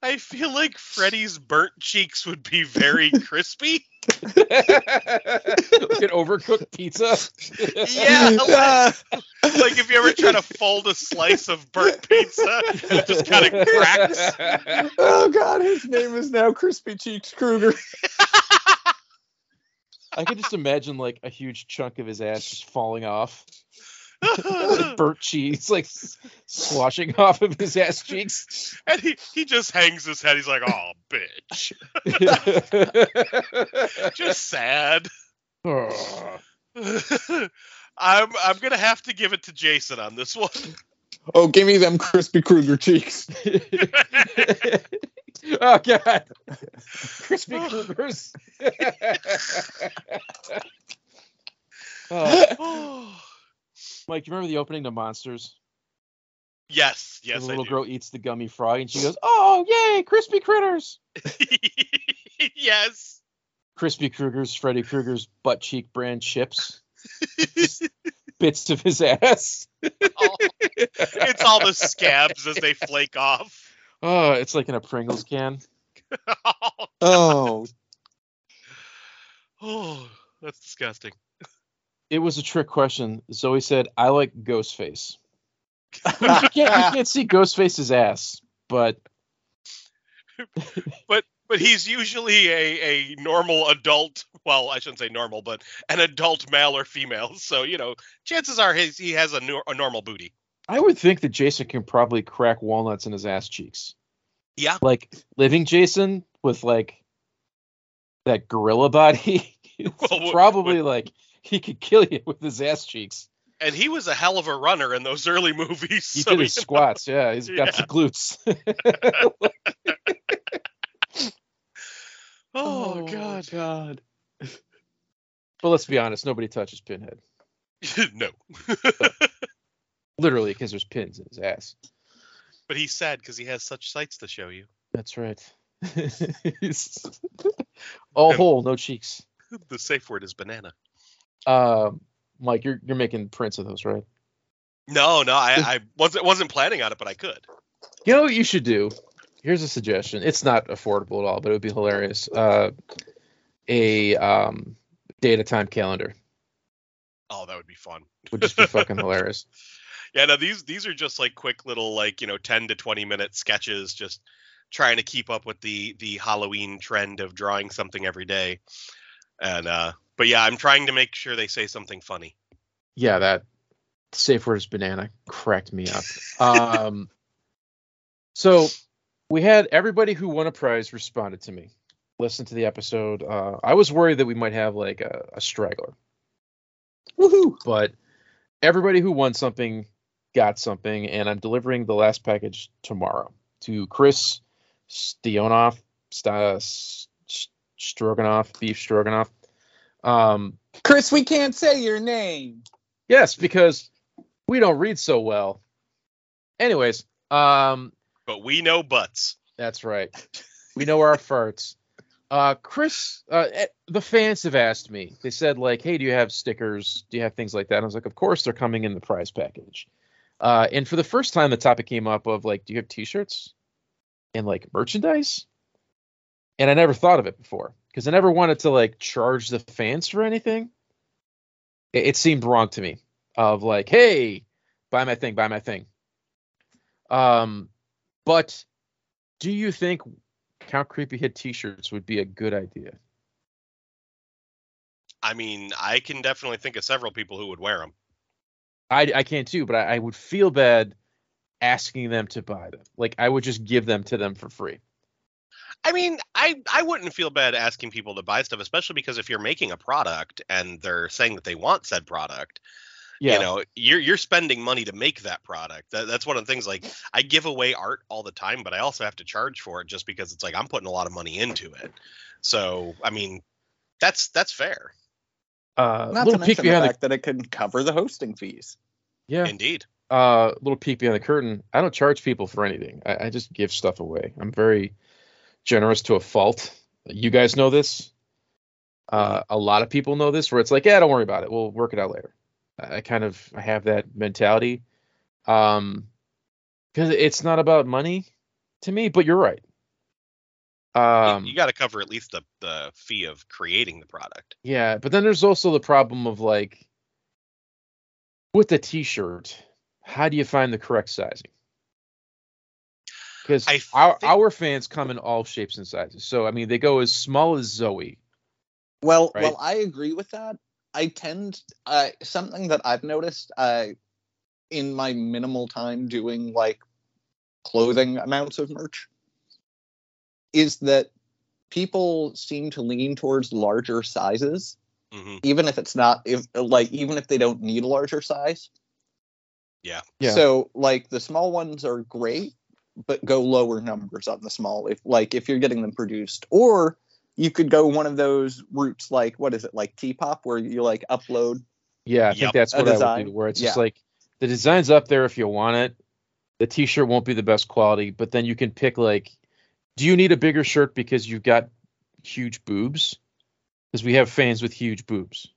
Speaker 5: I feel like Freddy's burnt cheeks would be very crispy.
Speaker 3: like an overcooked pizza.
Speaker 5: Yeah, like, like if you ever try to fold a slice of burnt pizza it just kind of cracks.
Speaker 6: oh God, his name is now Crispy Cheeks Krueger.
Speaker 3: I could just imagine like a huge chunk of his ass just falling off. Like burnt cheese, like s- sloshing off of his ass cheeks.
Speaker 5: and he, he just hangs his head. He's like, oh, bitch. Just sad.
Speaker 3: Oh.
Speaker 5: I'm I'm gonna have to give it to Jason on this one.
Speaker 6: Oh, give me them Crispy Krueger cheeks.
Speaker 3: Oh god. Crispy Kruegers. oh, oh. oh. Mike, you remember the opening to Monsters?
Speaker 5: yes,
Speaker 3: Where
Speaker 5: yes,
Speaker 3: the
Speaker 5: I
Speaker 3: little
Speaker 5: do.
Speaker 3: girl eats the gummy frog and she goes, "Oh, yay, crispy critters!"
Speaker 5: yes.
Speaker 3: Crispy Kruegers, Freddy Krueger's butt cheek brand chips, bits of his ass.
Speaker 5: Oh, it's all the scabs as they flake off.
Speaker 3: Oh, it's like in a Pringles can.
Speaker 6: Oh,
Speaker 5: oh. oh, that's disgusting.
Speaker 3: It was a trick question. Zoey said, "I like Ghostface." you can't, you can't see Ghostface's ass, but
Speaker 5: But but he's usually a, a normal adult. Well, I shouldn't say normal, but an adult male or female. So you know, chances are his, he has a, nor- a normal booty.
Speaker 3: I would think that Jason can probably crack walnuts in his ass cheeks.
Speaker 5: Yeah.
Speaker 3: Like living Jason with like that gorilla body.
Speaker 5: Well,
Speaker 3: probably like he could kill you with his ass cheeks.
Speaker 5: And he was a hell of a runner in those early movies.
Speaker 3: He
Speaker 5: so
Speaker 3: did his
Speaker 5: you know-
Speaker 3: squats. Yeah, he's got the glutes.
Speaker 5: Oh, oh, God.
Speaker 6: God.
Speaker 3: but let's be honest, nobody touches Pinhead.
Speaker 5: no.
Speaker 3: Literally, because there's pins in his ass.
Speaker 5: but he's sad because he has such sights to show you.
Speaker 3: That's right. He's all whole, no cheeks.
Speaker 5: The safe word is banana.
Speaker 3: Um, Mike, you're you're making prints of those, right?
Speaker 5: No, no, I, I wasn't wasn't planning on it, but I could.
Speaker 3: You know what you should do? Here's a suggestion. It's not affordable at all, but it would be hilarious. Uh, a um, data time calendar
Speaker 5: Oh, that would be fun.
Speaker 3: would just be fucking hilarious.
Speaker 5: Yeah, no, these these are just like quick little like you know ten to twenty minute sketches, just trying to keep up with the the Halloween trend of drawing something every day. And uh, but yeah, I'm trying to make sure they say something funny.
Speaker 3: Yeah, that safe word is banana cracked me up. Um, so we had everybody who won a prize responded to me. Listen to the episode. Uh, I was worried that we might have like a, a straggler.
Speaker 6: Woohoo!
Speaker 3: but everybody who won something got something, and I'm delivering the last package tomorrow to Chris Stionoff, St- S- Stroganoff, beef Stroganoff. Um,
Speaker 6: Chris, we can't say your name.
Speaker 3: yes, because we don't read so well. Anyways, um,
Speaker 5: But we know butts.
Speaker 3: That's right. We know our farts. Uh, Chris, uh, eh, the fans have asked me. They said like, "Hey, do you have stickers? Do you have things like that?" And I was like, "Of course, they're coming in the prize package." Uh, and for the first time, the topic came up of like, "Do you have T-shirts and like merchandise?" And I never thought of it before because I never wanted to like charge the fans for anything. It, it seemed wrong to me. Of like, "Hey, buy my thing, buy my thing." Um, but do you think Count Creepy Head T-shirts would be a good idea?
Speaker 5: I mean, I can definitely think of several people who would wear them.
Speaker 3: I I can too, but I, I would feel bad asking them to buy them. Like I would just give them to them for free.
Speaker 5: I mean, I I wouldn't feel bad asking people to buy stuff, especially because if you're making a product and they're saying that they want said product,
Speaker 3: Yeah.
Speaker 5: you know, you're you're spending money to make that product. That, that's one of the things. Like, I give away art all the time, but I also have to charge for it just because it's like I'm putting a lot of money into it. So, I mean, that's that's fair,
Speaker 3: uh,
Speaker 6: Not to
Speaker 3: peek
Speaker 6: mention the
Speaker 3: behind the,
Speaker 6: fact that it can cover the hosting fees.
Speaker 3: yeah.
Speaker 5: indeed.
Speaker 3: Uh, little peek behind the curtain. I don't charge people for anything. I, I just give stuff away. I'm very generous to a fault. You guys know this. Uh, a lot of people know this. Where it's like, yeah, don't worry about it. We'll work it out later. I kind of I have that mentality. Um, because it's not about money to me. But you're right.
Speaker 5: You-
Speaker 3: Um,
Speaker 5: you got to cover at least the the fee of creating the product.
Speaker 3: Yeah, but then there's also the problem of like with the t-shirt, how do you find the correct sizing? Because our
Speaker 5: think-
Speaker 3: our fans come in all shapes and sizes. So I mean, they go as small as Zoey.
Speaker 6: Well,
Speaker 3: Right.
Speaker 6: well, I agree with that. I tend uh, something that I've noticed uh, in my minimal time doing like clothing amounts of merch is that people seem to lean towards larger sizes,
Speaker 5: hmm
Speaker 6: even if it's not if like even if they don't need a larger size.
Speaker 5: Yeah.
Speaker 3: Yeah.
Speaker 6: So like the small ones are great, but go lower numbers on the small if like if you're getting them produced or you could go one of those routes like what is it like t-pop where you like upload
Speaker 3: Yeah, I think that's what I would
Speaker 6: design?
Speaker 3: do. Where it's
Speaker 6: Yeah.
Speaker 3: just like the design's up there if you want it. The T-shirt won't be the best quality, but then you can pick like, do you need a bigger shirt because you've got huge boobs? Because we have fans with huge boobs.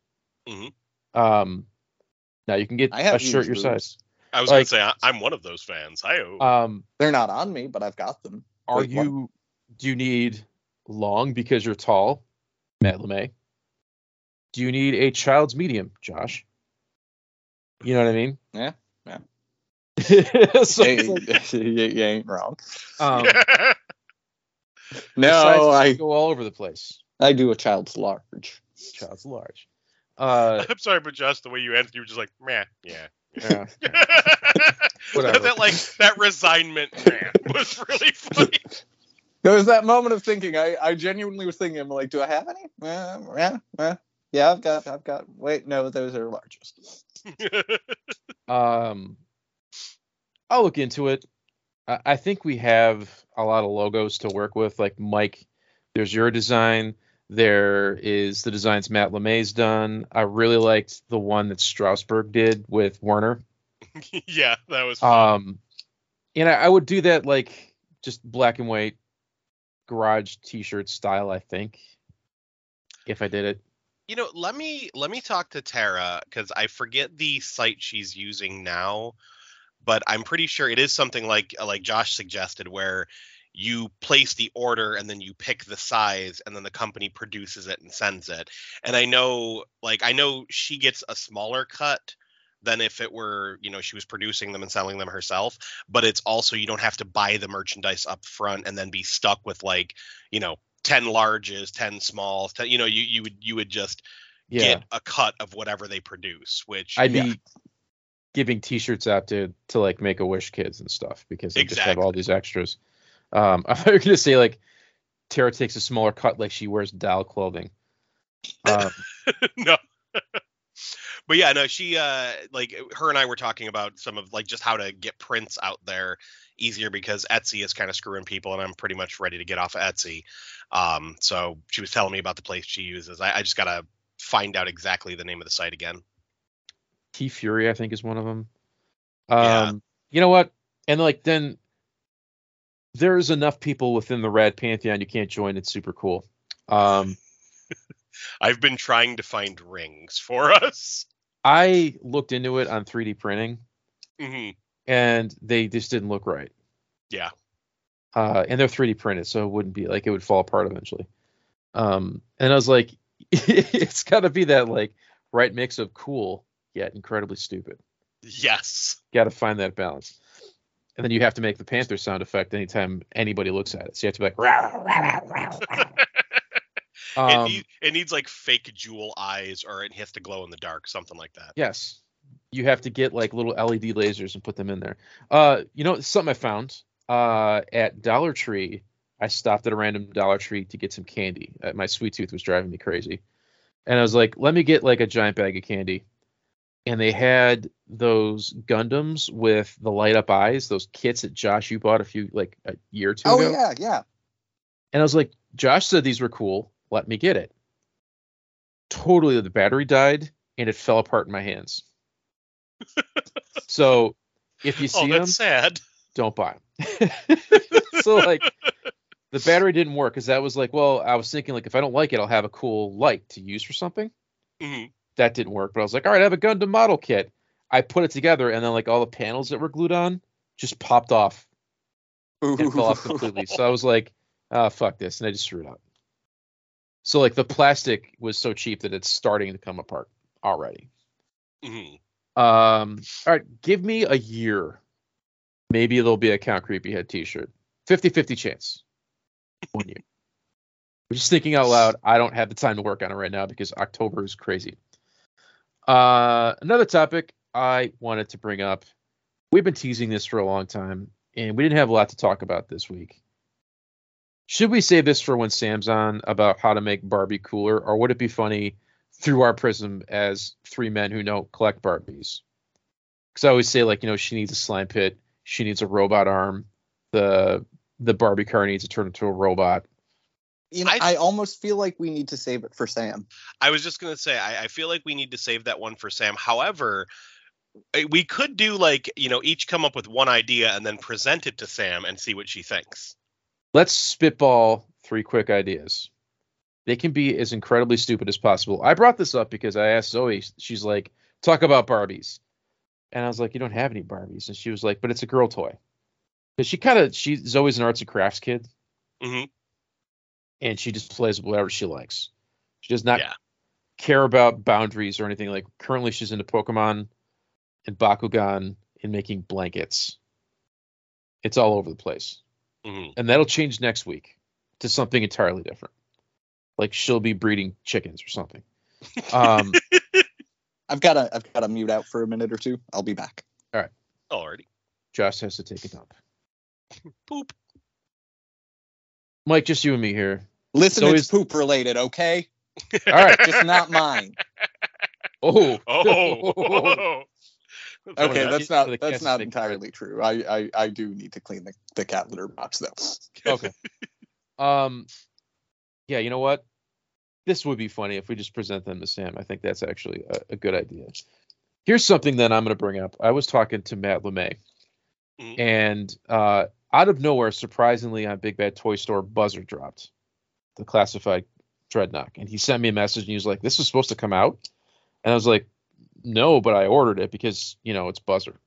Speaker 5: Mhm.
Speaker 3: Um, now you can get
Speaker 6: I have
Speaker 3: a shirt your
Speaker 6: boobs.
Speaker 3: size.
Speaker 5: I was
Speaker 3: Like-
Speaker 5: gonna say I, I'm one of those fans. I
Speaker 3: Um,
Speaker 6: they're not on me but i've got them
Speaker 3: are
Speaker 6: Wait, what?
Speaker 3: you? Do you need long because you're tall, Matt LeMay? Do you need a child's medium, Josh? You know what I mean?
Speaker 6: Yeah, yeah.
Speaker 3: so
Speaker 6: Hey,
Speaker 3: it's like,
Speaker 6: you, you ain't wrong
Speaker 3: um,
Speaker 6: no i
Speaker 3: go all over the place.
Speaker 6: i do a child's large
Speaker 3: Child's large. Uh,
Speaker 5: I'm sorry, but just the way you answered, you were just like, meh, yeah.
Speaker 3: Yeah.
Speaker 5: Whatever. that like that resignment man was really funny.
Speaker 6: there was that moment of thinking i i genuinely was thinking i'm like do i have any uh, yeah uh, yeah i've got i've got wait no those are largest
Speaker 3: Um, I'll look into it. I, I think we have a lot of logos to work with. Like Mike, there's your design. There is the designs Matt LeMay's done. I really liked the one that Strasberg did with Werner.
Speaker 5: yeah, that was fun.
Speaker 3: Um, and I, I would do that like just black and white garage T-shirt style. I think if I did it.
Speaker 5: You know, let me let me talk to Tara because I forget the site she's using now, but I'm pretty sure it is something like like Josh suggested, where you place the order and then you pick the size and then the company produces it and sends it. And I know, like, I know she gets a smaller cut than if it were, you know, she was producing them and selling them herself. But it's also you don't have to buy the merchandise up front and then be stuck with like, you know, 10 larges, 10 smalls, 10, you know, you you would you would just
Speaker 3: Yeah,
Speaker 5: get a cut of whatever they produce, which
Speaker 3: I'd
Speaker 6: Yeah.
Speaker 3: be giving T-shirts out to to like Make a Wish kids and stuff because they just have all these extras. Um, I thought you were gonna say like Tara takes a smaller cut, like she wears doll clothing. Um,
Speaker 5: no. but yeah, no, she uh like her and I were talking about some of like just how to get prints out there easier because Etsy is kind of screwing people and I'm pretty much ready to get off of Etsy. Um so she was telling me about the place she uses. I, I just gotta find out exactly the name of the site again.
Speaker 3: TeeFury, I think, is one of them. Um,
Speaker 5: Yeah.
Speaker 3: you know what? And like then there's enough people within the Rad Pantheon you can't join. It's super cool. Um,
Speaker 5: I've been trying to find rings for us.
Speaker 3: I looked into it on 3D printing,
Speaker 5: hmm
Speaker 3: and they just didn't look right.
Speaker 5: Yeah.
Speaker 3: uh, and they're 3D printed, so it wouldn't be like it would fall apart eventually. Um, and I was like, it's got to be that like right mix of cool yet incredibly stupid.
Speaker 5: Yes.
Speaker 3: Got to find that balance. And then you have to make the panther sound effect anytime anybody looks at it. So you have to be like, "Rah, rah, rah, rah."
Speaker 5: it,
Speaker 3: um,
Speaker 5: need, it needs like fake jewel eyes or it has to glow in the dark, something like that.
Speaker 3: yes, you have to get like little LED lasers and put them in there. Uh, you know, something I found uh, at Dollar Tree. I stopped at a random Dollar Tree to get some candy. Uh, my sweet tooth was driving me crazy, and I was like, "Let me get like a giant bag of candy." And they had those Gundams with the light up eyes, those kits that Josh you bought a few like a year or two
Speaker 6: Oh
Speaker 3: ago.
Speaker 6: yeah, yeah.
Speaker 3: And I was like, Josh said these were cool. Let me get it. Totally, the battery died and it fell apart in my hands. so if you
Speaker 5: oh,
Speaker 3: see them,
Speaker 5: sad.
Speaker 3: don't buy them. so like the battery didn't work because that was like, well, I was thinking like if I don't like it, I'll have a cool light to use for something.
Speaker 5: hmm
Speaker 3: That didn't work, but I was like, all right, I have a Gundam model kit. I put it together and then like all the panels that were glued on just popped off and fell off completely. So I was like, ah, fuck this, and I just threw it out. So like the plastic was so cheap that it's starting to come apart already.
Speaker 5: hmm
Speaker 3: Um, all right, give me a year. Maybe there'll be a Count Creepy Head T-shirt. 50-50 chance. One year. I'm just thinking out loud. I don't have the time to work on it right now because October is crazy. Uh, another topic I wanted to bring up. We've been teasing this for a long time, and we didn't have a lot to talk about this week. Should we save this for when Sam's on about how to make Barbie cooler, or would it be funny through our prism as three men who don't collect Barbies? Because I always say, like, you know, she needs a slime pit, she needs a robot arm, the the Barbie car needs to turn into a robot.
Speaker 6: You know,
Speaker 5: I-
Speaker 6: I, almost feel like we need to save it for Sam.
Speaker 5: I was just gonna say, I, I feel like we need to save that one for Sam. However, eh, we could do like you know each come up with one idea and then present it to Sam and see what she thinks.
Speaker 3: Let's spitball three quick ideas. They can be as incredibly stupid as possible. I brought this up because I asked Zoey. She's like, "Talk about Barbies," and I was like, "You don't have any Barbies," and she was like, "But it's a girl toy." Because she kind of she Zoey's an arts and crafts kid,
Speaker 5: hmm
Speaker 3: and she just plays whatever she likes. She does not
Speaker 5: Yeah.
Speaker 3: care about boundaries or anything. Like currently, she's into Pokemon and Bakugan and making blankets. It's all over the place,
Speaker 5: hmm
Speaker 3: and that'll change next week to something entirely different. Like she'll be breeding chickens or something. Um,
Speaker 6: I've got to I've got to mute out for a minute or two. I'll be back. All right.
Speaker 5: Already.
Speaker 3: Josh has to take a dump.
Speaker 5: Poop.
Speaker 3: Mike, just you and me here.
Speaker 6: Listen,
Speaker 3: So
Speaker 6: it's
Speaker 3: is-
Speaker 6: poop related, okay?
Speaker 3: All right.
Speaker 6: Just not mine.
Speaker 3: Oh.
Speaker 5: Oh.
Speaker 6: Okay, that's not that's not entirely true. I, I I do need to clean the, the cat litter box though.
Speaker 3: okay. Um, yeah, you know what? This would be funny if we just present them to Sam. I think that's actually a, a good idea. Here's something that I'm going to bring up. I was talking to Matt LeMay,
Speaker 5: Mhm.
Speaker 3: and uh, out of nowhere, surprisingly, on Big Bad Toy Store, Buzzer dropped the classified Dreadnok, and he sent me a message, and he was like, "This was supposed to come out," and I was like, "No, but I ordered it because you know it's Buzzer."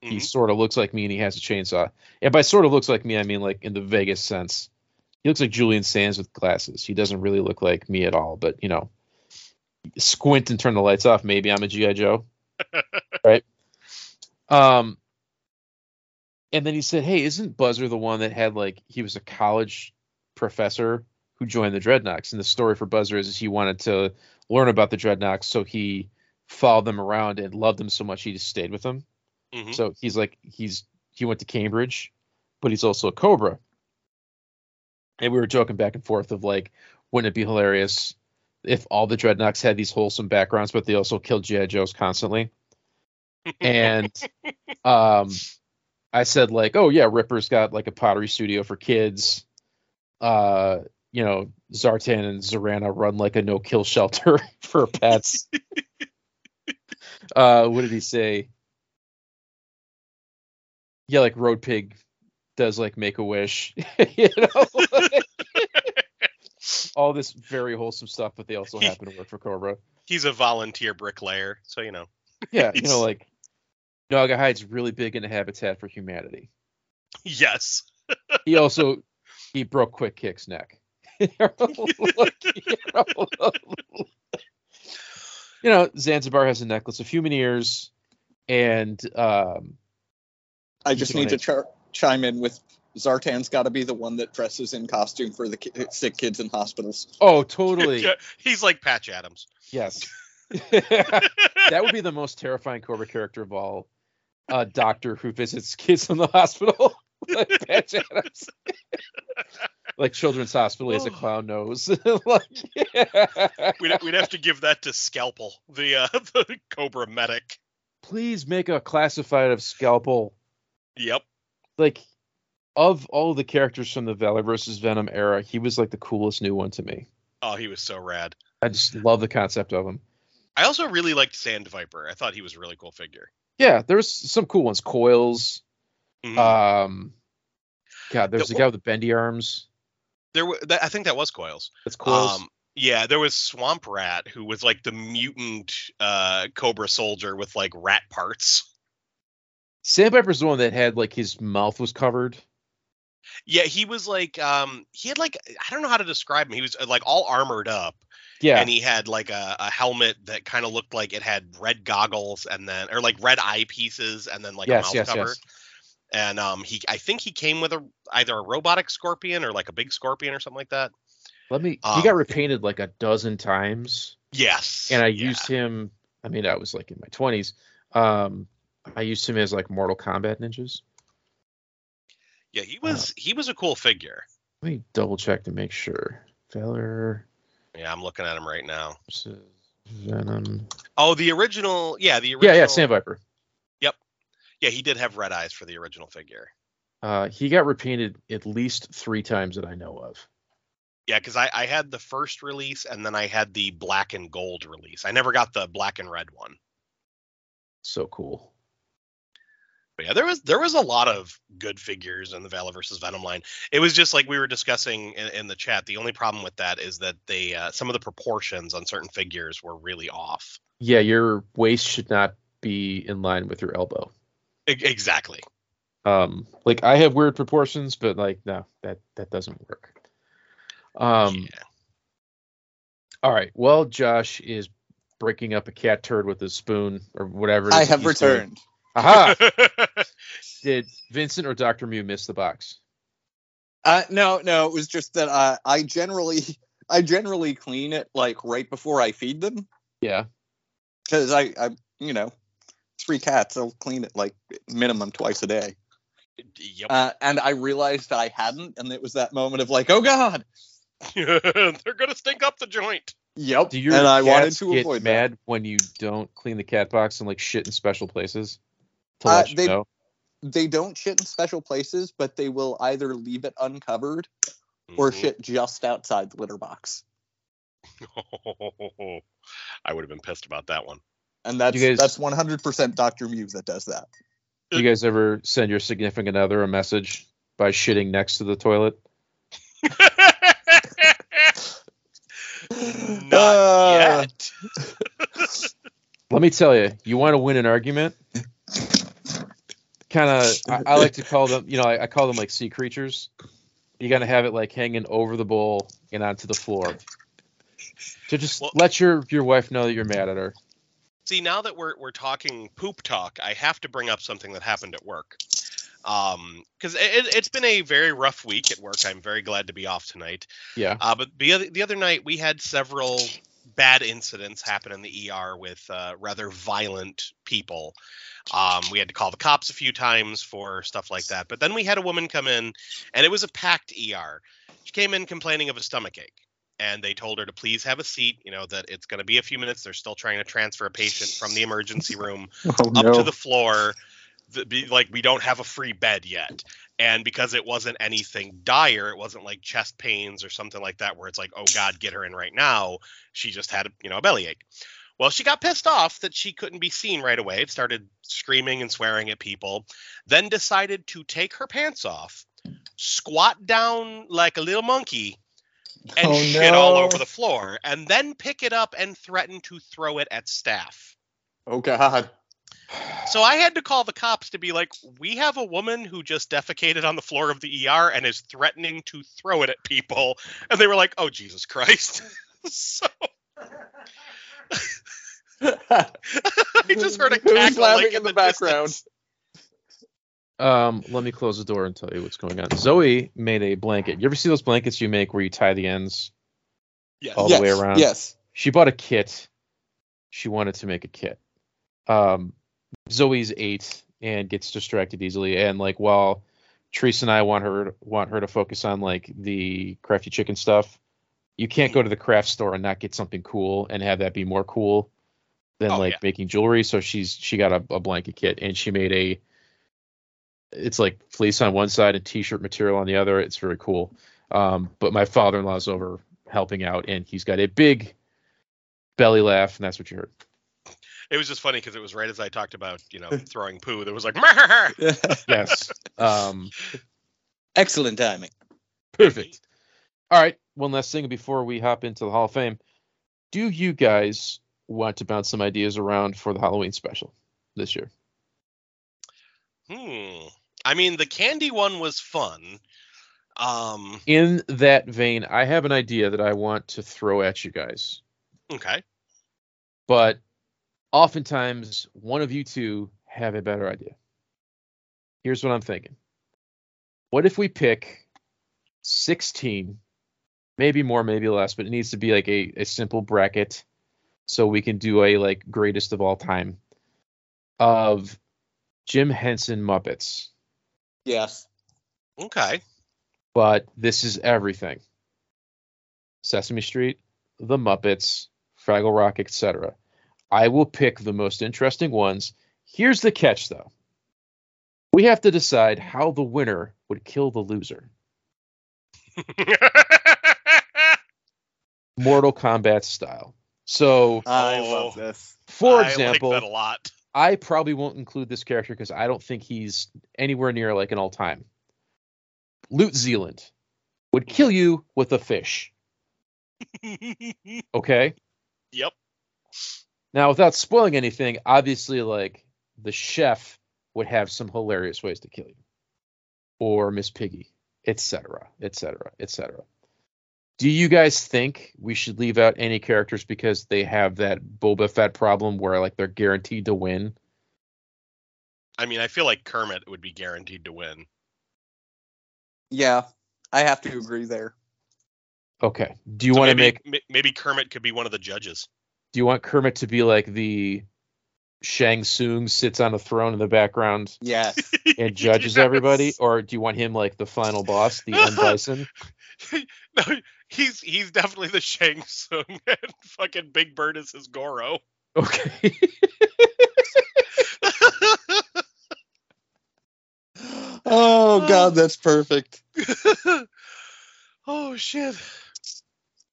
Speaker 3: He
Speaker 5: Mhm.
Speaker 3: sort of looks like me and he has a chainsaw. And by sort of looks like me, I mean like in the Vegas sense. He looks like Julian Sands with glasses. He doesn't really look like me at all, but you know, squint and turn the lights off. Maybe I'm a GI Joe, right? Um, and then he said, "Hey, isn't Buzzer the one that had like he was a college professor who joined the Dreadnoks?" And the story for Buzzer is, is he wanted to learn about the Dreadnoks, so he followed them around and loved them so much he just stayed with them.
Speaker 5: Mhm.
Speaker 3: So he's like he's he went to Cambridge, but he's also a Cobra. And we were joking back and forth of like, wouldn't it be hilarious if all the Dreadnoks had these wholesome backgrounds, but they also killed GI Joes constantly? And um, I said like, oh yeah, Ripper's got like a pottery studio for kids. Uh, you know, Zartan and Zarana run like a no-kill shelter for pets. uh, what did he say? Yeah, like Road Pig does like Make a Wish, you know, all this very wholesome stuff, but they also happen to work for Cobra.
Speaker 5: He's a volunteer bricklayer, so you know.
Speaker 3: Yeah, you know, like Gnawgahyde's really big into Habitat for Humanity.
Speaker 5: Yes.
Speaker 3: He also he broke Quick Kick's neck. Like, you, know, Zanzibar has a necklace of human ears, and um,
Speaker 6: I just need to char- chime in with Zartan's got to be the one that dresses in costume for the ki- sick kids in hospitals.
Speaker 3: oh, totally,
Speaker 5: he's like Patch Adams.
Speaker 3: yes. that would be the most terrifying Cobra character of all. A doctor who visits kids in the hospital, like Patch Adams. like Children's Hospital, has a clown nose. like,
Speaker 5: We'd, we'd have to give that to Scalpel, the uh, the Cobra medic.
Speaker 3: Please make a classified of Scalpel.
Speaker 5: Yep.
Speaker 3: Like, of all the characters from the Valor versus Venom era, he was like the coolest new one to me.
Speaker 5: Oh, he was so rad.
Speaker 3: I just love the concept of him.
Speaker 5: I also really liked Sand Viper. I thought he was a really cool figure.
Speaker 3: Yeah, there's some cool ones. Coils.
Speaker 5: Mhm.
Speaker 3: Um, God, there's
Speaker 5: The-
Speaker 3: a guy with the bendy arms.
Speaker 5: there, were, that, I think that was Coils.
Speaker 3: That's Coils.
Speaker 5: Um, yeah, there was Swamp Rat, who was like the mutant uh, Cobra soldier with like rat parts.
Speaker 3: Sand Viper's the one that had like his mouth was covered.
Speaker 5: Yeah, he was like, um, he had like, I don't know how to describe him. He was like all armored up,
Speaker 3: Yeah,
Speaker 5: and he had like a, a helmet that kind of looked like it had red goggles and then, or like red eye pieces and then like a
Speaker 3: yes,
Speaker 5: mouth
Speaker 3: yes,
Speaker 5: cover.
Speaker 3: yes.
Speaker 5: And um, he, I think he came with a either a robotic scorpion or like a big scorpion or something like that.
Speaker 3: Let me.
Speaker 5: Um,
Speaker 3: he got repainted like a dozen times,
Speaker 5: Yes,
Speaker 3: and I
Speaker 5: yeah.
Speaker 3: used him. I mean, I was like in my twenties. Um, I used him as like Mortal Kombat ninjas.
Speaker 5: Yeah, he was he was a cool figure.
Speaker 3: Let me double check to make sure. Valor
Speaker 5: Yeah, I'm looking at him right now.
Speaker 3: Venom.
Speaker 5: Oh, the original, yeah, the original.
Speaker 3: Yeah, yeah, Sandviper.
Speaker 5: Yeah, he did have red eyes for the original figure.
Speaker 3: Uh, he got repainted at least three times that I know of.
Speaker 5: Yeah, because I, I had the first release and then I had the black and gold release. I never got the black and red one.
Speaker 3: So cool.
Speaker 5: But yeah, there was there was a lot of good figures in the Valor versus Venom line. It was just like we were discussing in, in the chat. The only problem with that is that they uh, some of the proportions on certain figures were really off.
Speaker 3: Yeah, your waist should not be in line with your elbow.
Speaker 5: Exactly.
Speaker 3: Um, like I have weird proportions, but like no, that that doesn't work. Um,
Speaker 5: yeah.
Speaker 3: all right. Well, Josh is breaking up a cat turd with a spoon or whatever. it
Speaker 6: I have
Speaker 3: he's doing.
Speaker 6: returned.
Speaker 3: Aha! Did Vincent or Doctor Mew miss the box?
Speaker 6: Uh, no, no, it was just that uh, I generally, I generally clean it like right before I feed them
Speaker 3: Yeah.
Speaker 6: because I, I, you know, three cats. I'll clean it like minimum twice a day.
Speaker 5: yep.
Speaker 6: Uh, and I realized I hadn't, and it was that moment of like, oh god.
Speaker 5: They're gonna stink up the joint.
Speaker 6: Yep.
Speaker 3: Do your
Speaker 6: and I wanted
Speaker 3: cats
Speaker 6: to
Speaker 3: get
Speaker 6: avoid
Speaker 3: mad when you don't clean the cat box and like shit in special places? To
Speaker 6: Uh,
Speaker 3: let you
Speaker 6: they-
Speaker 3: know.
Speaker 6: They don't shit in special places, but they will either leave it uncovered or
Speaker 5: Mhm.
Speaker 6: shit just outside the litter box.
Speaker 5: I would have been pissed about that one.
Speaker 6: And that's
Speaker 3: guys-
Speaker 6: that's 100% Dr. Mew that does that.
Speaker 3: Do you guys ever send your significant other a message by shitting next to the toilet?
Speaker 5: Not
Speaker 6: Uh,
Speaker 5: yet.
Speaker 3: Let me tell you, you want to win an argument? Kind of, I, I like to call them, you know, I, I call them like sea creatures. You got to have it like hanging over the bowl and onto the floor. To just
Speaker 5: Well-
Speaker 3: let your your wife know that you're mad at her.
Speaker 5: See, now that we're we're talking poop talk, I have to bring up something that happened at work. Um, because it, it's been a very rough week at work. I'm very glad to be off tonight.
Speaker 3: Yeah.
Speaker 5: Uh, but the other the other night we had several bad incidents happen in the ER with uh, rather violent people. Um, we had to call the cops a few times for stuff like that. But then we had a woman come in, and it was a packed ER. She came in complaining of a stomach ache, and they told her to please have a seat. You know that it's going to be a few minutes. They're still trying to transfer a patient from the emergency room
Speaker 6: oh,
Speaker 5: up to the floor. The, be, like we don't have a free bed yet, and because it wasn't anything dire, it wasn't like chest pains or something like that, where it's like, oh God, get her in right now. She just had, you know, a bellyache. Well, she got pissed off that she couldn't be seen right away. Started screaming and swearing at people. Then decided to take her pants off, squat down like a little monkey, and
Speaker 6: Oh,
Speaker 5: shit all over the floor, and then pick it up and threaten to throw it at staff.
Speaker 6: Oh god.
Speaker 5: So I had to call the cops to be like, we have a woman who just defecated on the floor of the ER and is threatening to throw it at people. And they were like, oh, Jesus Christ. so I just heard a cackle like,
Speaker 6: in the background?
Speaker 5: distance.
Speaker 3: Um, let me close the door and tell you what's going on. Zoey made a blanket. You ever see those blankets you make where you tie the ends
Speaker 5: Yes.
Speaker 3: all
Speaker 6: yes,
Speaker 3: the way around?
Speaker 6: Yes.
Speaker 3: She bought a kit. She wanted to make a kit. Um, Zoey's eight and gets distracted easily, and like while Teresa and I want her want her to focus on like the crafty chicken stuff, you can't go to the craft store and not get something cool and have that be more cool than
Speaker 5: Oh,
Speaker 3: like
Speaker 5: yeah.
Speaker 3: making jewelry. So she's she got a, a blanket kit and she made a. It's like fleece on one side and t-shirt material on the other. It's very cool. Um, but my father-in-law's over helping out, and he's got a big belly laugh, and that's what you heard.
Speaker 5: It was just funny because it was right as I talked about, you know, throwing poo. There was like,
Speaker 3: Yes. um,
Speaker 6: Excellent timing.
Speaker 3: perfect. All right. One last thing before we hop into the Hall of Fame. Do you guys want to bounce some ideas around for the Halloween special this year?
Speaker 5: hmm. I mean, the candy one was fun. Um,
Speaker 3: In that vein, I have an idea that I want to throw at you guys,
Speaker 5: okay.
Speaker 3: but oftentimes one of you two have a better idea. Here's what I'm thinking. What if we pick 16, maybe more, maybe less, but it needs to be like a, a simple bracket so we can do a like greatest of all time of Jim Henson Muppets.
Speaker 6: Yes.
Speaker 5: Okay.
Speaker 3: But this is everything. Sesame Street, The Muppets, Fraggle Rock, etc. I will pick the most interesting ones. Here's the catch though. we have to decide how the winner would kill the loser. Mortal Kombat style. So,
Speaker 6: I
Speaker 5: Oh.
Speaker 6: love this.
Speaker 3: for
Speaker 5: I
Speaker 3: example,
Speaker 5: like that a lot.
Speaker 3: I probably won't include this character because I don't think he's anywhere near like an all time. Lew Zealand would kill you with a fish. Okay.
Speaker 5: yep.
Speaker 3: Now, without spoiling anything, obviously, like the chef would have some hilarious ways to kill you, or Miss Piggy, etc., etc., etc. Do you guys think we should leave out any characters because they have that Boba Fett problem where like they're guaranteed to win?
Speaker 5: I mean, I feel like Kermit would be guaranteed to win.
Speaker 6: Yeah, I have to agree there.
Speaker 3: Okay. Do you
Speaker 5: So
Speaker 3: want to make?
Speaker 5: ma- maybe Kermit could be one of the judges.
Speaker 3: Do you want Kermit to be like the Shang Tsung sits on a throne in the background
Speaker 6: Yes.
Speaker 3: and judges
Speaker 5: Yes.
Speaker 3: everybody, or do you want him like the final boss, the End Bison?
Speaker 5: no, he's he's definitely the Shang Tsung, and fucking Big Bird is his Goro.
Speaker 3: Okay.
Speaker 6: oh God, that's perfect.
Speaker 5: oh shit.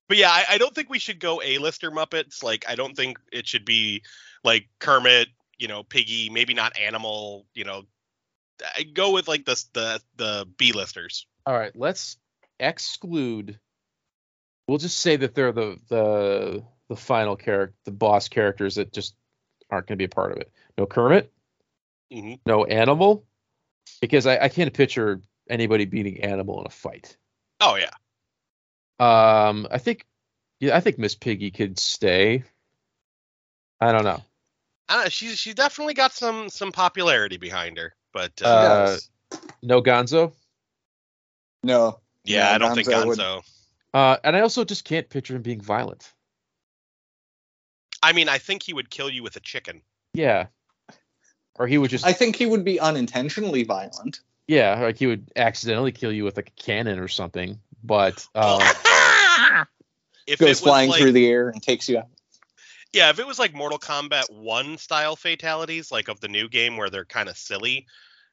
Speaker 5: But yeah, I, I don't think we should go A-lister Muppets. Like, I don't think it should be like Kermit, you know, Piggy, maybe not Animal. You know, I go with like the the the B-listers.
Speaker 3: All right, let's exclude. We'll just say that they're the the the final character, the boss characters that just aren't going to be a part of it. No Kermit,
Speaker 5: hmm
Speaker 3: no Animal, because I, I can't picture anybody beating Animal in a fight.
Speaker 5: Oh yeah.
Speaker 3: Um, I think, yeah, I think Miss Piggy could stay. I don't know.
Speaker 5: I don't know, she's she's definitely got some some popularity behind her, but uh,
Speaker 3: Uh, No Gonzo.
Speaker 6: No.
Speaker 5: yeah,
Speaker 6: yeah,
Speaker 5: I don't think
Speaker 6: Gonzo would-
Speaker 5: Gonzo.
Speaker 3: Uh, and I also just can't picture him being violent.
Speaker 5: I mean, I think he would kill you with a chicken.
Speaker 3: Yeah. Or he would just
Speaker 6: I think he would be unintentionally violent.
Speaker 3: Yeah, like he would accidentally kill you with like a cannon or something. But um,
Speaker 5: if it
Speaker 6: Goes
Speaker 5: was
Speaker 6: flying
Speaker 5: like,
Speaker 6: through the air and takes you out.
Speaker 5: yeah, if it was like Mortal Kombat One style fatalities, like of the new game where they're kind of silly,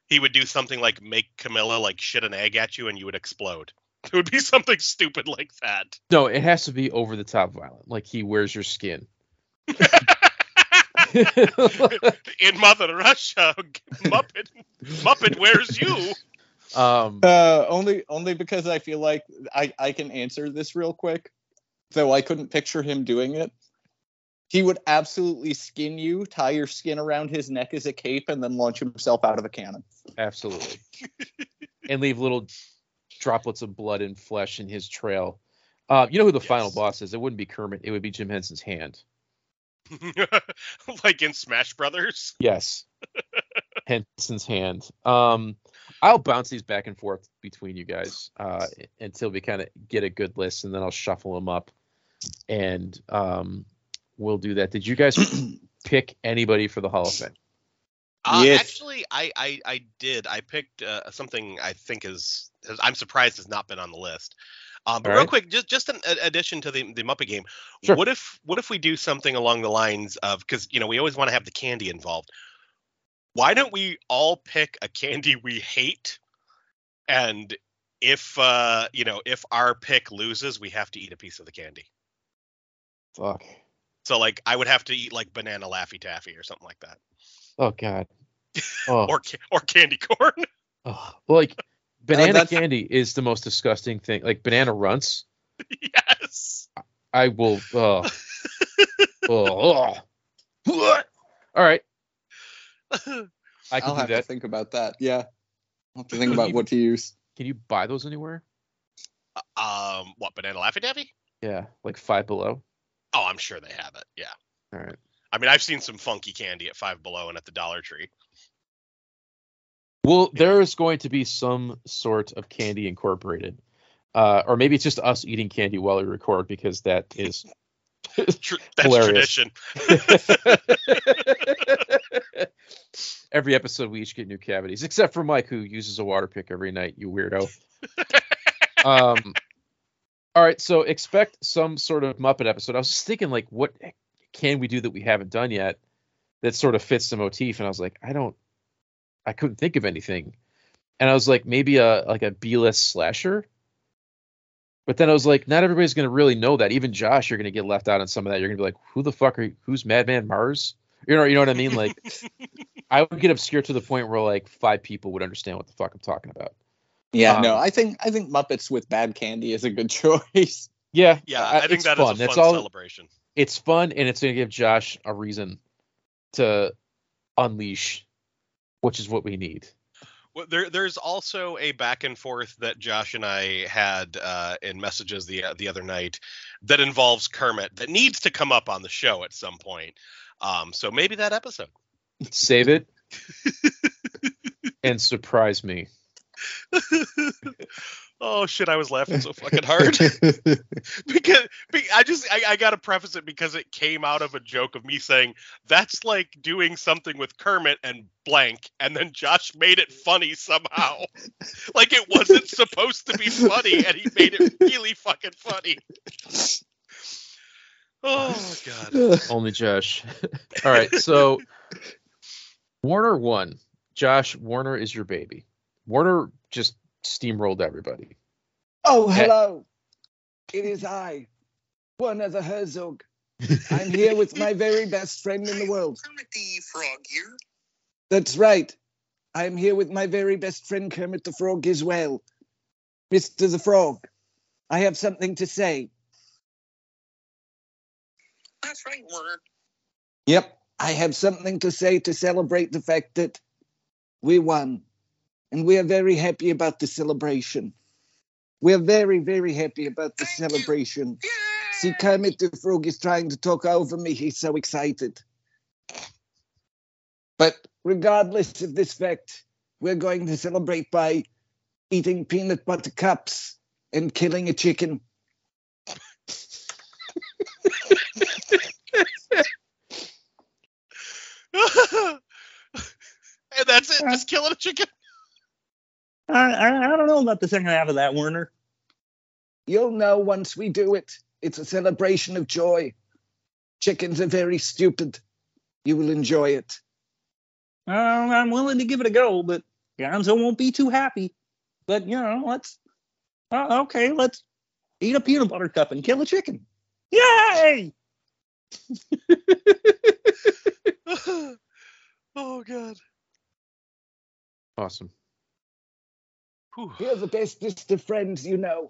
Speaker 5: he would do something like make Camilla like shit an egg at you and you would explode. It would be something stupid like that.
Speaker 3: no, it has to be over the top violent. Like he wears your skin.
Speaker 5: In Mother Russia, Muppet Muppet wears you.
Speaker 3: um,
Speaker 6: Uh, only only because I feel like I, I can answer this real quick. Though I couldn't picture him doing it. He would absolutely skin you, tie your skin around his neck as a cape, and then launch himself out of a cannon.
Speaker 3: absolutely. and leave little droplets of blood and flesh in his trail. Uh, you know who the final boss is? It wouldn't be Kermit. It would be Jim Henson's hand.
Speaker 5: like in Smash Brothers.
Speaker 3: Yes. Henson's hand. Um, I'll bounce these back and forth between you guys uh, until we kind of get a good list, and then I'll shuffle them up, and um, we'll do that. Did you guys pick anybody for the Hall of Fame?
Speaker 5: Uh,
Speaker 6: Yes.
Speaker 5: Actually, I, I I did. I picked uh, something I think is, has, I'm surprised has not been on the list. Um, but
Speaker 3: All
Speaker 5: real
Speaker 3: right.
Speaker 5: quick, just just an addition to the the Muppet game.
Speaker 3: Sure.
Speaker 5: What if what if we do something along the lines of because you know we always want to have the candy involved. Why don't we all pick a candy we hate, and if uh you know if our pick loses, we have to eat a piece of the candy.
Speaker 3: Fuck.
Speaker 5: So like I would have to eat like banana laffy taffy or something like that,
Speaker 3: Oh God. Oh,
Speaker 5: or or candy corn.
Speaker 3: oh. like banana
Speaker 6: that's-
Speaker 3: candy is the most disgusting thing. Like banana runts.
Speaker 5: yes.
Speaker 3: I will. Oh. oh. oh. All right. I can
Speaker 6: I'll
Speaker 3: do
Speaker 6: have to think about that. Yeah. I'll have to think about what to use.
Speaker 3: Can you buy those anywhere?
Speaker 5: Um, what banana laffy taffy?
Speaker 3: Yeah, like five below.
Speaker 5: Oh, I'm sure they have it. Yeah.
Speaker 3: All right.
Speaker 5: I mean, I've seen some funky candy at Five Below and at the Dollar Tree.
Speaker 3: Well, there is going to be some sort of candy incorporated, uh, or maybe it's just us eating candy while we record because that is
Speaker 5: Tr- that's tradition.
Speaker 3: every episode we each get new cavities, except for Mike who uses a water pick every night. You weirdo. um. All right, so expect some sort of Muppet episode. I was just thinking, like, what can we do that we haven't done yet that sort of fits the motif? And I was like, I don't, I couldn't think of anything, and I was like maybe a like a B-list slasher. But then I was like, not everybody's gonna really know that. Even Josh, you're gonna get left out on some of that. You're gonna be like, who the fuck are you? Who's Madman Marz? You know, you know what I mean? Like, I would get obscure to the point where like five people would understand what the fuck I'm talking about.
Speaker 6: Yeah,
Speaker 3: Um,
Speaker 6: no, I think I think Muppets with Bad Candy is a good choice.
Speaker 3: Yeah,
Speaker 5: Yeah,
Speaker 3: I-
Speaker 5: I think
Speaker 3: it's
Speaker 5: that is
Speaker 3: fun.
Speaker 5: a
Speaker 3: That's all.
Speaker 5: celebration.
Speaker 3: It's fun, and it's gonna give Josh a reason to unleash, which is what we need.
Speaker 5: Well, there, there's also a back and forth that Josh and I had uh, in messages the the other night that involves Kermit that needs to come up on the show at some point. Um, so maybe that episode.
Speaker 3: Save it and surprise me.
Speaker 5: oh shit! I was laughing so fucking hard because, be- I just I, I gotta preface it because it came out of a joke of me saying that's like doing something with Kermit and blank, and then Josh made it funny somehow, like it wasn't supposed to be funny, and he made it really fucking funny. Oh god.
Speaker 3: Only Josh. All right, so Warner won. Josh, Warner is your baby. Warner just steamrolled everybody.
Speaker 9: Oh, eh. hello. It is I, Werner the Herzog. I'm here with my very best friend in the world.
Speaker 10: Kermit the Frog here.
Speaker 9: That's right. I'm here with my very best friend Kermit the Frog as well. Mr. the Frog, I have something to say.
Speaker 10: That's right, Werner.
Speaker 9: Yep, I have something to say to celebrate the fact that we won. And we are very happy about the celebration. We are very, very happy about the
Speaker 10: Thank
Speaker 9: celebration. See, Kermit the Frog is trying to talk over me. He's so excited. But regardless of this fact, we're going to celebrate by eating peanut butter cups and killing a chicken.
Speaker 5: and that's it. Just killing a chicken.
Speaker 6: I, I, I don't know about the second half of that, Werner.
Speaker 9: You'll know once we do it. It's a celebration of joy. Chickens are very stupid. You will enjoy it.
Speaker 6: Uh, I'm willing to give it a go, but Gonzo won't be too happy. But you know, let's. Uh, okay, let's eat a peanut butter cup and kill a chicken. Yay!
Speaker 5: oh god.
Speaker 3: Awesome.
Speaker 5: Whew.
Speaker 9: We're the bestest of friends, you know.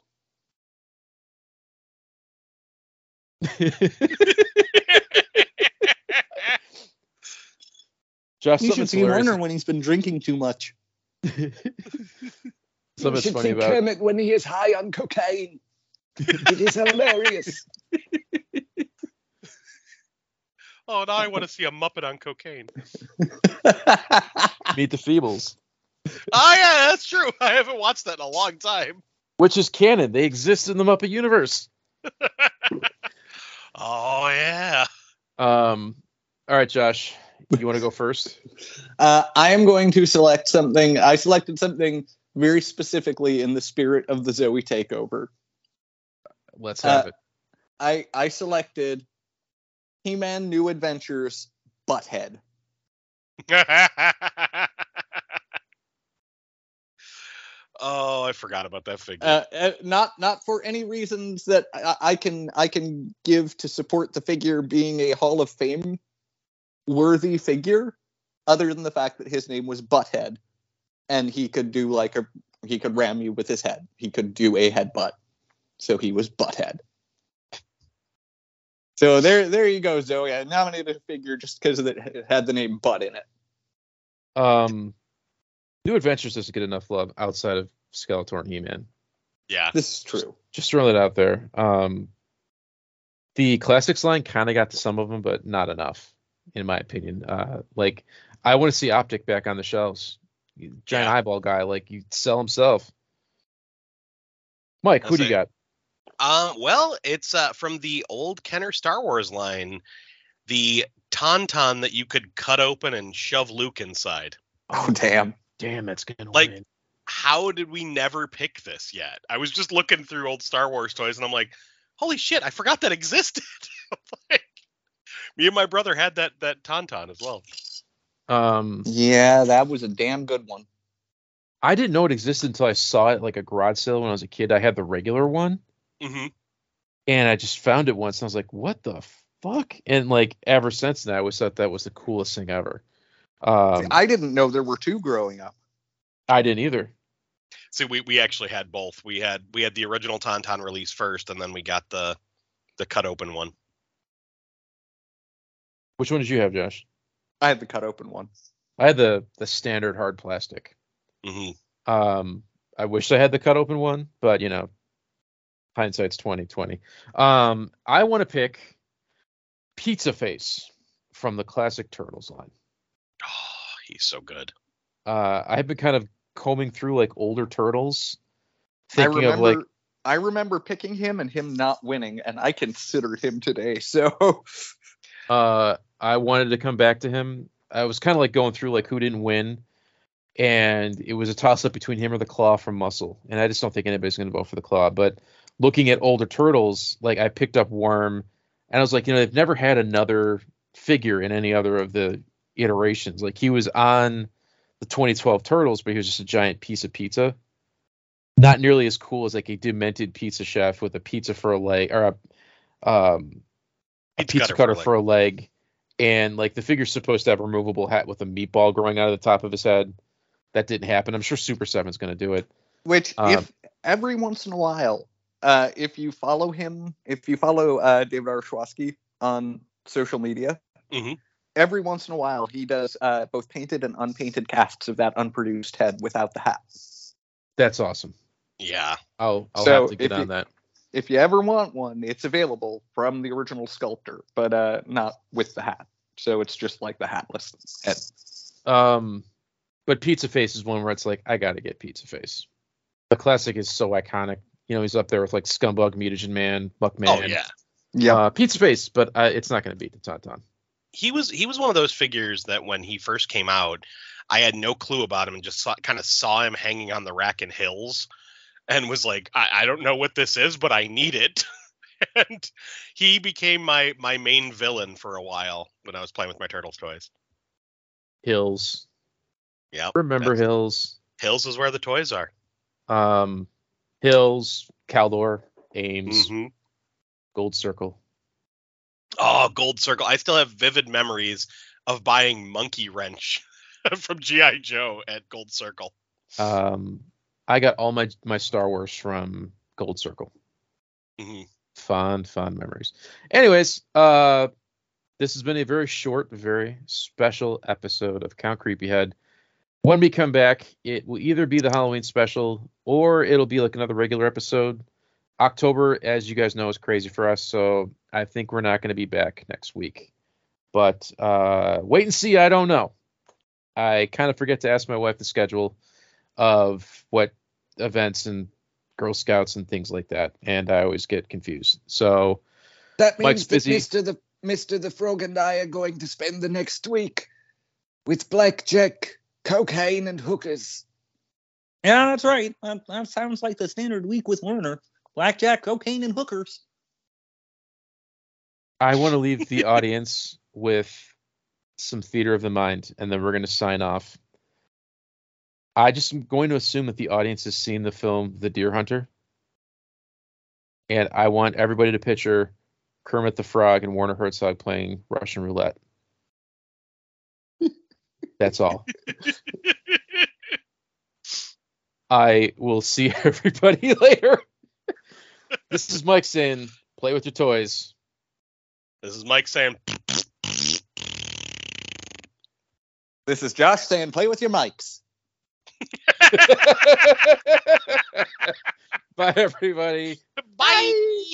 Speaker 3: Josh,
Speaker 6: You should see
Speaker 3: hilarious.
Speaker 6: Werner when he's been drinking too much.
Speaker 9: you
Speaker 3: Something's
Speaker 9: should
Speaker 3: funny
Speaker 9: see
Speaker 3: about
Speaker 9: Kermit when he is high on cocaine. it is hilarious.
Speaker 5: Oh, now I want to see a Muppet on cocaine.
Speaker 3: Meet the Feebles,
Speaker 5: Oh yeah, that's true. I haven't watched that in a long time.
Speaker 3: which is canon. They exist in the Muppet universe.
Speaker 5: Oh yeah.
Speaker 3: Um. All right, Josh, you want to go first?
Speaker 6: Uh, I am going to select something. I selected something very specifically in the spirit of the Zoey takeover.
Speaker 3: Let's have
Speaker 6: Uh,
Speaker 3: it.
Speaker 6: I I selected He-Man New Adventures Butthead.
Speaker 5: oh, I forgot about that figure.
Speaker 6: Uh, uh, not not for any reasons that I, I can I can give to support the figure being a Hall of Fame worthy figure, other than the fact that his name was Butthead, and he could do like a he could ram you with his head. He could do a headbutt, so he was Butthead. So there there you go, Zoey. I nominated a figure just because it had the name Butt in it.
Speaker 3: Um, New Adventures doesn't get enough love outside of Skeletor and He-Man.
Speaker 5: yeah.
Speaker 6: This is true.
Speaker 3: Just throwing it out there. Um, the classics line kind of got to some of them, but not enough, in my opinion. Uh, like I want to see Optikk back on the shelves. Giant
Speaker 5: Yeah.
Speaker 3: eyeball guy, like you sell himself. Mike, who do you got?
Speaker 5: Um, well, it's uh, from the old Kenner Star Wars line, the Tauntaun that you could cut open and shove Luke inside.
Speaker 6: Oh damn.
Speaker 3: Damn, that's gonna
Speaker 5: Like-
Speaker 3: win.
Speaker 5: How did we never pick this yet? I was just looking through old Star Wars toys and I'm like, holy shit, I forgot that existed. like, me and my brother had that that Tauntaun as well.
Speaker 3: Um,
Speaker 6: Yeah, that was a damn good one.
Speaker 3: I didn't know it existed until I saw it like a garage sale when I was a kid. I had the regular one,
Speaker 5: hmm
Speaker 3: and I just found it once, and I was like, "What the fuck?" And like ever since then, I always thought that was the coolest thing ever. Um,
Speaker 6: I didn't know there were two growing up.
Speaker 3: I didn't either.
Speaker 5: See, we we actually had both. We had we had the original Tauntaun release first, and then we got the the cut open one.
Speaker 3: Which one did you have, Josh?
Speaker 6: I had the cut open one.
Speaker 3: I had the the standard hard plastic.
Speaker 5: hmm
Speaker 3: Um, I wish I had the cut open one, but you know, hindsight's twenty twenty. Um, I want to pick Pizza Face from the classic Turtles line.
Speaker 5: Oh, he's so good.
Speaker 3: Uh, I have been kind of combing through like older Turtles,
Speaker 6: I
Speaker 3: thinking
Speaker 6: remember
Speaker 3: of like
Speaker 6: I remember picking him and him not winning, and I considered him today. So
Speaker 3: uh, I wanted to come back to him. I was kind of like going through like who didn't win, and it was a toss up between him or the Claw from Muscle, and I just don't think anybody's going to vote for the Claw. But looking at older Turtles, like I picked up Worm, and I was like, you know, they've never had another figure in any other of the iterations. Like he was on the 2012 Turtles, but he was just a giant piece of pizza. Not nearly as cool as like a demented pizza chef with a pizza for a leg or a um a
Speaker 5: Pizza
Speaker 3: pizza,
Speaker 5: cutter
Speaker 3: cutter,
Speaker 5: for a
Speaker 3: for a leg, and like the figure's supposed to have a removable hat with a meatball growing out of the top of his head. That didn't happen. I'm sure Super Seven's going to do it.
Speaker 6: Which,
Speaker 3: Um,
Speaker 6: if every once in a while, uh, if you follow him, if you follow uh, David Arshwowski on social media,
Speaker 5: Mhm.
Speaker 6: Every once in a while he does uh, both painted and unpainted casts of that unproduced head without the hat.
Speaker 3: That's awesome.
Speaker 5: Yeah.
Speaker 3: I'll I'll
Speaker 6: So
Speaker 3: have to get on
Speaker 6: you-
Speaker 3: that.
Speaker 6: If you ever want one, it's available from the original sculptor, but uh, not with the hat. So it's just like the hatless head.
Speaker 3: Um, but Pizza Face is one where it's like I got to get Pizza Face. The classic is so iconic. You know, he's up there with like Scumbug, Mutagen Man, Muckman.
Speaker 5: Oh yeah.
Speaker 6: Yeah.
Speaker 3: Uh, Pizza Face, but uh, it's not going to beat the Tauntaun.
Speaker 5: He was he was one of those figures that when he first came out, I had no clue about him and just saw, kind of saw him hanging on the rack in Hills, and was like, I, I don't know what this is, but I need it. and he became my my main villain for a while when I was playing with my turtles toys.
Speaker 3: Hills.
Speaker 5: Yeah,
Speaker 3: Remember Hills.
Speaker 5: Hills is where the toys are.
Speaker 3: Um, Hills, Caldor, Ames,
Speaker 5: hmm
Speaker 3: Gold Circle.
Speaker 5: Oh, Gold Circle! I still have vivid memories of buying Monkey Wrench from GI Joe at Gold Circle.
Speaker 3: Um, I got all my my Star Wars from Gold Circle.
Speaker 5: hmm
Speaker 3: Fond, fond memories. Anyways, uh, this has been a very short, very special episode of Count Creepyhead. When we come back, it will either be the Halloween special or it'll be like another regular episode. October, as you guys know, is crazy for us, so I think we're not going to be back next week. But uh, wait and see. I don't know. I kind of forget to ask my wife the schedule of what events and Girl Scouts and things like that, and I always get confused. So
Speaker 9: That
Speaker 3: Mike's
Speaker 9: means that
Speaker 3: busy.
Speaker 9: Mr. The Mr. the Frog and I are going to spend the next week with blackjack, cocaine, and hookers.
Speaker 11: Yeah, that's right. That, that sounds like the standard week with Werner. Blackjack, cocaine, and hookers.
Speaker 3: I want to leave the audience with some theater of the mind, and then we're going to sign off. I just am going to assume that the audience has seen the film The Deer Hunter, and I want everybody to picture Kermit the Frog and Werner Herzog playing Russian roulette. That's all. I will see everybody later. This is Mike saying, play with your toys.
Speaker 5: This is Mike saying,
Speaker 6: This is Josh saying, play with your mics.
Speaker 3: Bye, everybody.
Speaker 5: "Bye."